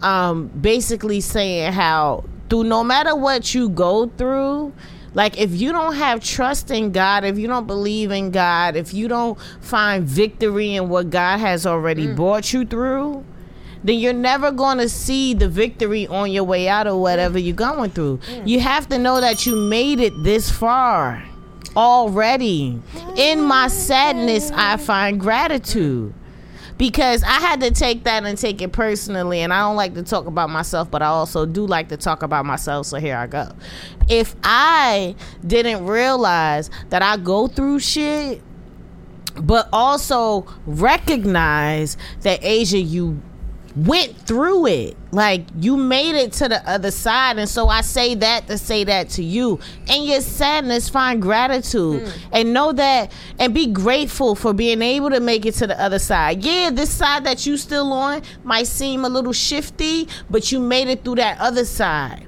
um, basically saying how through no matter what you go through, like if you don't have trust in God, if you don't believe in God, if you don't find victory in what God has already mm. brought you through, then you're never going to see the victory on your way out or whatever you're going through. Mm. You have to know that you made it this far already. In my sadness, I find gratitude. Because I had to take that and take it personally. And I don't like to talk about myself, but I also do like to talk about myself. So here I go. If I didn't realize that I go through shit, but also recognize that Asia, you went through it. Like you made it to the other side. And so I say that to say that to you. And your sadness, find gratitude. Hmm. And know that and be grateful for being able to make it to the other side. Yeah, this side that you still on might seem a little shifty, but you made it through that other side.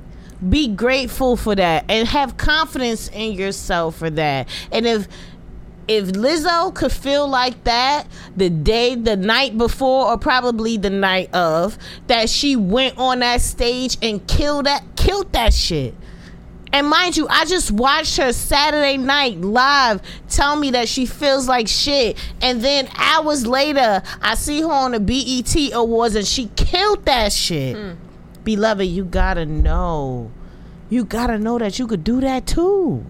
Be grateful for that and have confidence in yourself for that. And if if Lizzo could feel like that the day, the night before, or probably the night of, that she went on that stage and killed that, killed that shit. And mind you, I just watched her Saturday night live tell me that she feels like shit. And then hours later, I see her on the BET Awards and she killed that shit. Hmm. Beloved, you gotta know. You gotta know that you could do that too.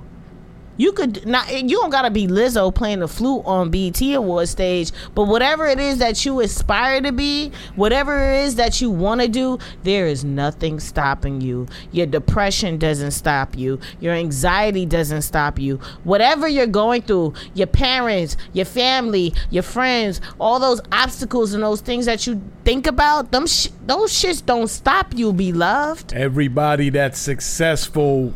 You could not. You don't gotta be Lizzo playing the flute on BET Award stage, but whatever it is that you aspire to be, whatever it is that you want to do, there is nothing stopping you. Your depression doesn't stop you. Your anxiety doesn't stop you. Whatever you're going through, your parents, your family, your friends, all those obstacles and those things that you think about, them sh- those shits don't stop you, beloved. Everybody that's successful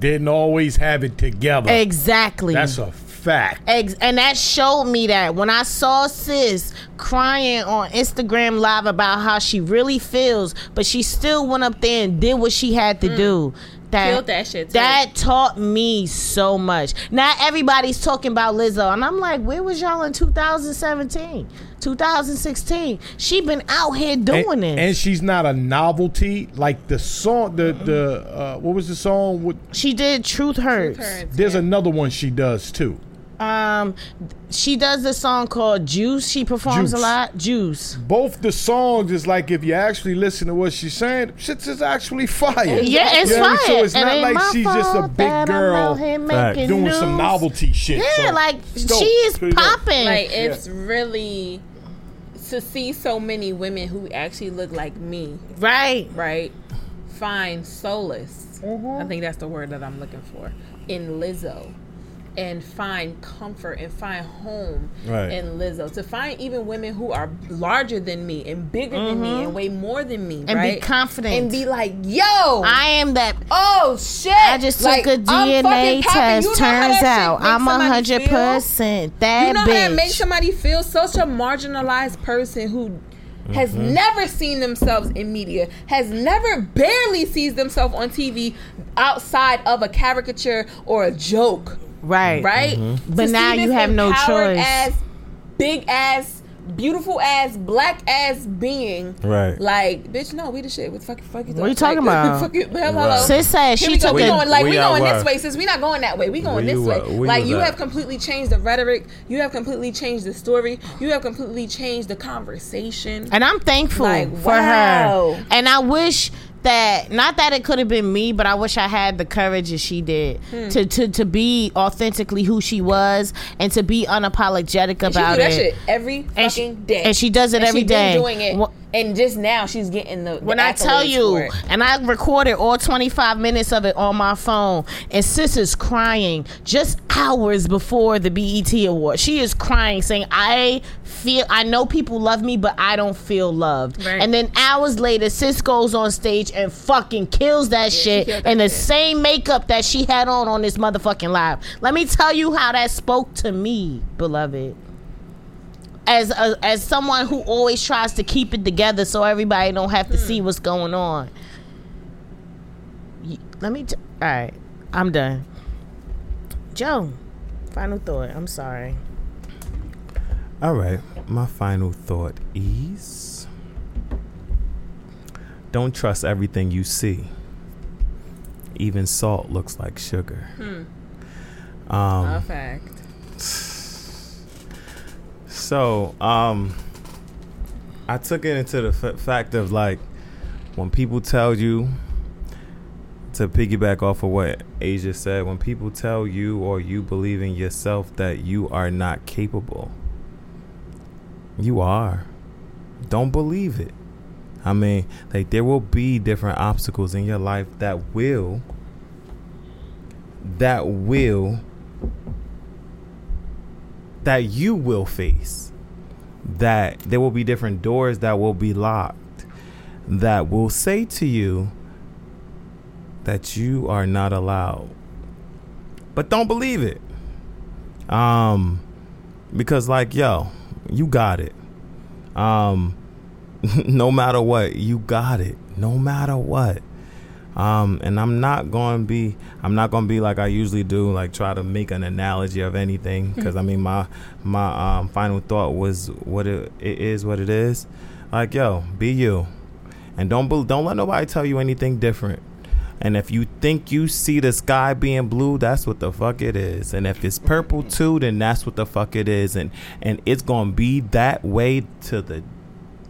didn't always have it together. Exactly. That's a fact. Ex- and that showed me that when I saw sis crying on Instagram live about how she really feels, but she still went up there and did what she had to mm. do. That, Killed that shit, too. That taught me so much. Now everybody's talking about Lizzo, and I'm like, where was y'all in 2017, 2016? She been out here doing and, it. and she's not a novelty like the song. The the uh, what was the song? With, she did Truth Hurts. Parents, there's yeah. another one she does too. Um, she does this song called Juice. She performs a lot. Juice. Both the songs is like if you actually listen to what she's saying, shit's is actually fire. Yeah, it's You know what I mean? fire. So it's It not like she's just a big girl out here Fact. making doing some novelty shit. Yeah, So, like it's dope. she is popping. Like it's really to see so many women who actually look like me, right. right? Find solace. Mm-hmm. I think that's the word that I'm looking for in Lizzo. And find comfort and find home Right. in Lizzo. To find even women who are larger than me and bigger than me and way more than me, Mm-hmm. And be confident. and be like, "Yo, I am that. oh shit!" I just took Like, a I'm DNA test. You know Turns out I'm somebody hundred feel? percent that you know how that bitch. makes somebody feel such a marginalized person who has Mm-hmm. never seen themselves in media, has never barely sees themselves on TV outside of a caricature or a joke, right. right? Mm-hmm. But now you have no choice. Ass, big ass, beautiful ass, black ass being. Right. Like, bitch, no, we the shit. What the fuck, fuck you What you talking talking about? fuck you, hell, hello. Right. Sis said she we go. took We a. going like We we going this way, since we not going that way. We going Where this way. at? Like you you have completely changed the rhetoric. You have completely changed the story. You have completely changed the conversation. And I'm thankful Like, for wow. her. And I wish that not that it could have been me, but I wish I had the courage that she did Hmm. to, to to be authentically who she was and to be unapologetic she do about that it. shit every And she- fucking day. and she does it And every she been doing it. Wha- and just now she's getting the. the When I tell you, and I recorded all 25 minutes of it on my phone, and sis is crying just hours before the BET award. She is crying, saying, I feel, I know people love me, but I don't feel loved. Right. And then hours later, sis goes on stage and fucking kills that shit killed that in the shit. same makeup that she had on on this motherfucking live. Let me tell you how that spoke to me, beloved as a, as someone who always tries to keep it together so everybody don't have to see what's going on. Let me. T- all right, I'm done. Joe, final thought. I'm sorry. All right. My final thought is don't trust everything you see. Even salt looks like sugar. Um, a fact. So, um, I took it into the f- fact of like when people tell you to piggyback off of what Asia said, when people tell you or you believe in yourself that you are not capable, you are. don't believe it. I mean, like there will be different obstacles in your life that will that will that you will face. That there will be different doors that will be locked that will say to you that you are not allowed. But don't believe it. Um because like yo, you got it. Um no matter what, you got it. No matter what. Um, and I'm not going to be, I'm not going to be like I usually do, like try to make an analogy of anything. Cause I mean, my, my, um, final thought was what it, it is, what it is. Like, yo, be you. And don't, be, don't let nobody tell you anything different. And if you think you see the sky being blue, that's what the fuck it is. And if it's purple too, then that's what the fuck it is. And, and it's going to be that way to the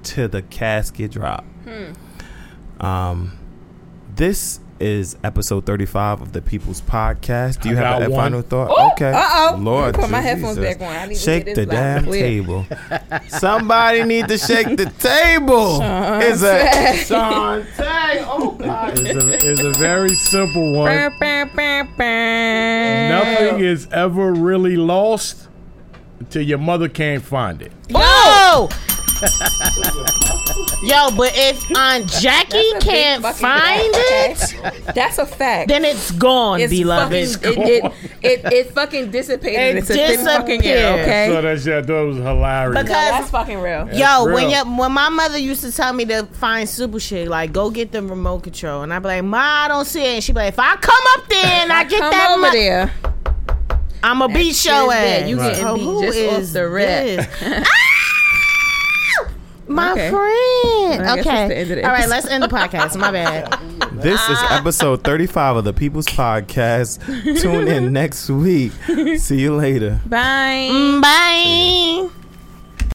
to the casket drop. Um, this is episode 35 of the People's Podcast. Do you I have a one. final thought? Oh, okay. uh-oh. Lord, Put my Jesus. headphones back on. I need to shake hear the this loud and damn clear. table. Somebody need to shake the table. It's a Shantae. Oh God. It's a, it's a very simple one. Nothing is ever really lost until your mother can't find it. Yo! Yo, but if Aunt Jackie That's can't find fact, it. That's a fact. then it's gone, it's beloved. fucking, it, it, it, it fucking dissipated. It it's a thin fucking air, okay? So that shit I thought it was hilarious. No, Because- that's fucking real. Yo, when real. your, when my mother used to tell me to find super shit, like go get the remote control, and I'd be like, Ma, I don't see it. And she'd be like, If I come up there and I get Come that, over mo- there. I'ma beat shit your is ass. dead. You getting So beat who just off is the rip. this? My Okay. friend. I guess okay. the end of the All right, let's end the podcast. My bad. This is episode 35 of the People's Podcast. Tune in next week. See you later. Bye. Mm, bye.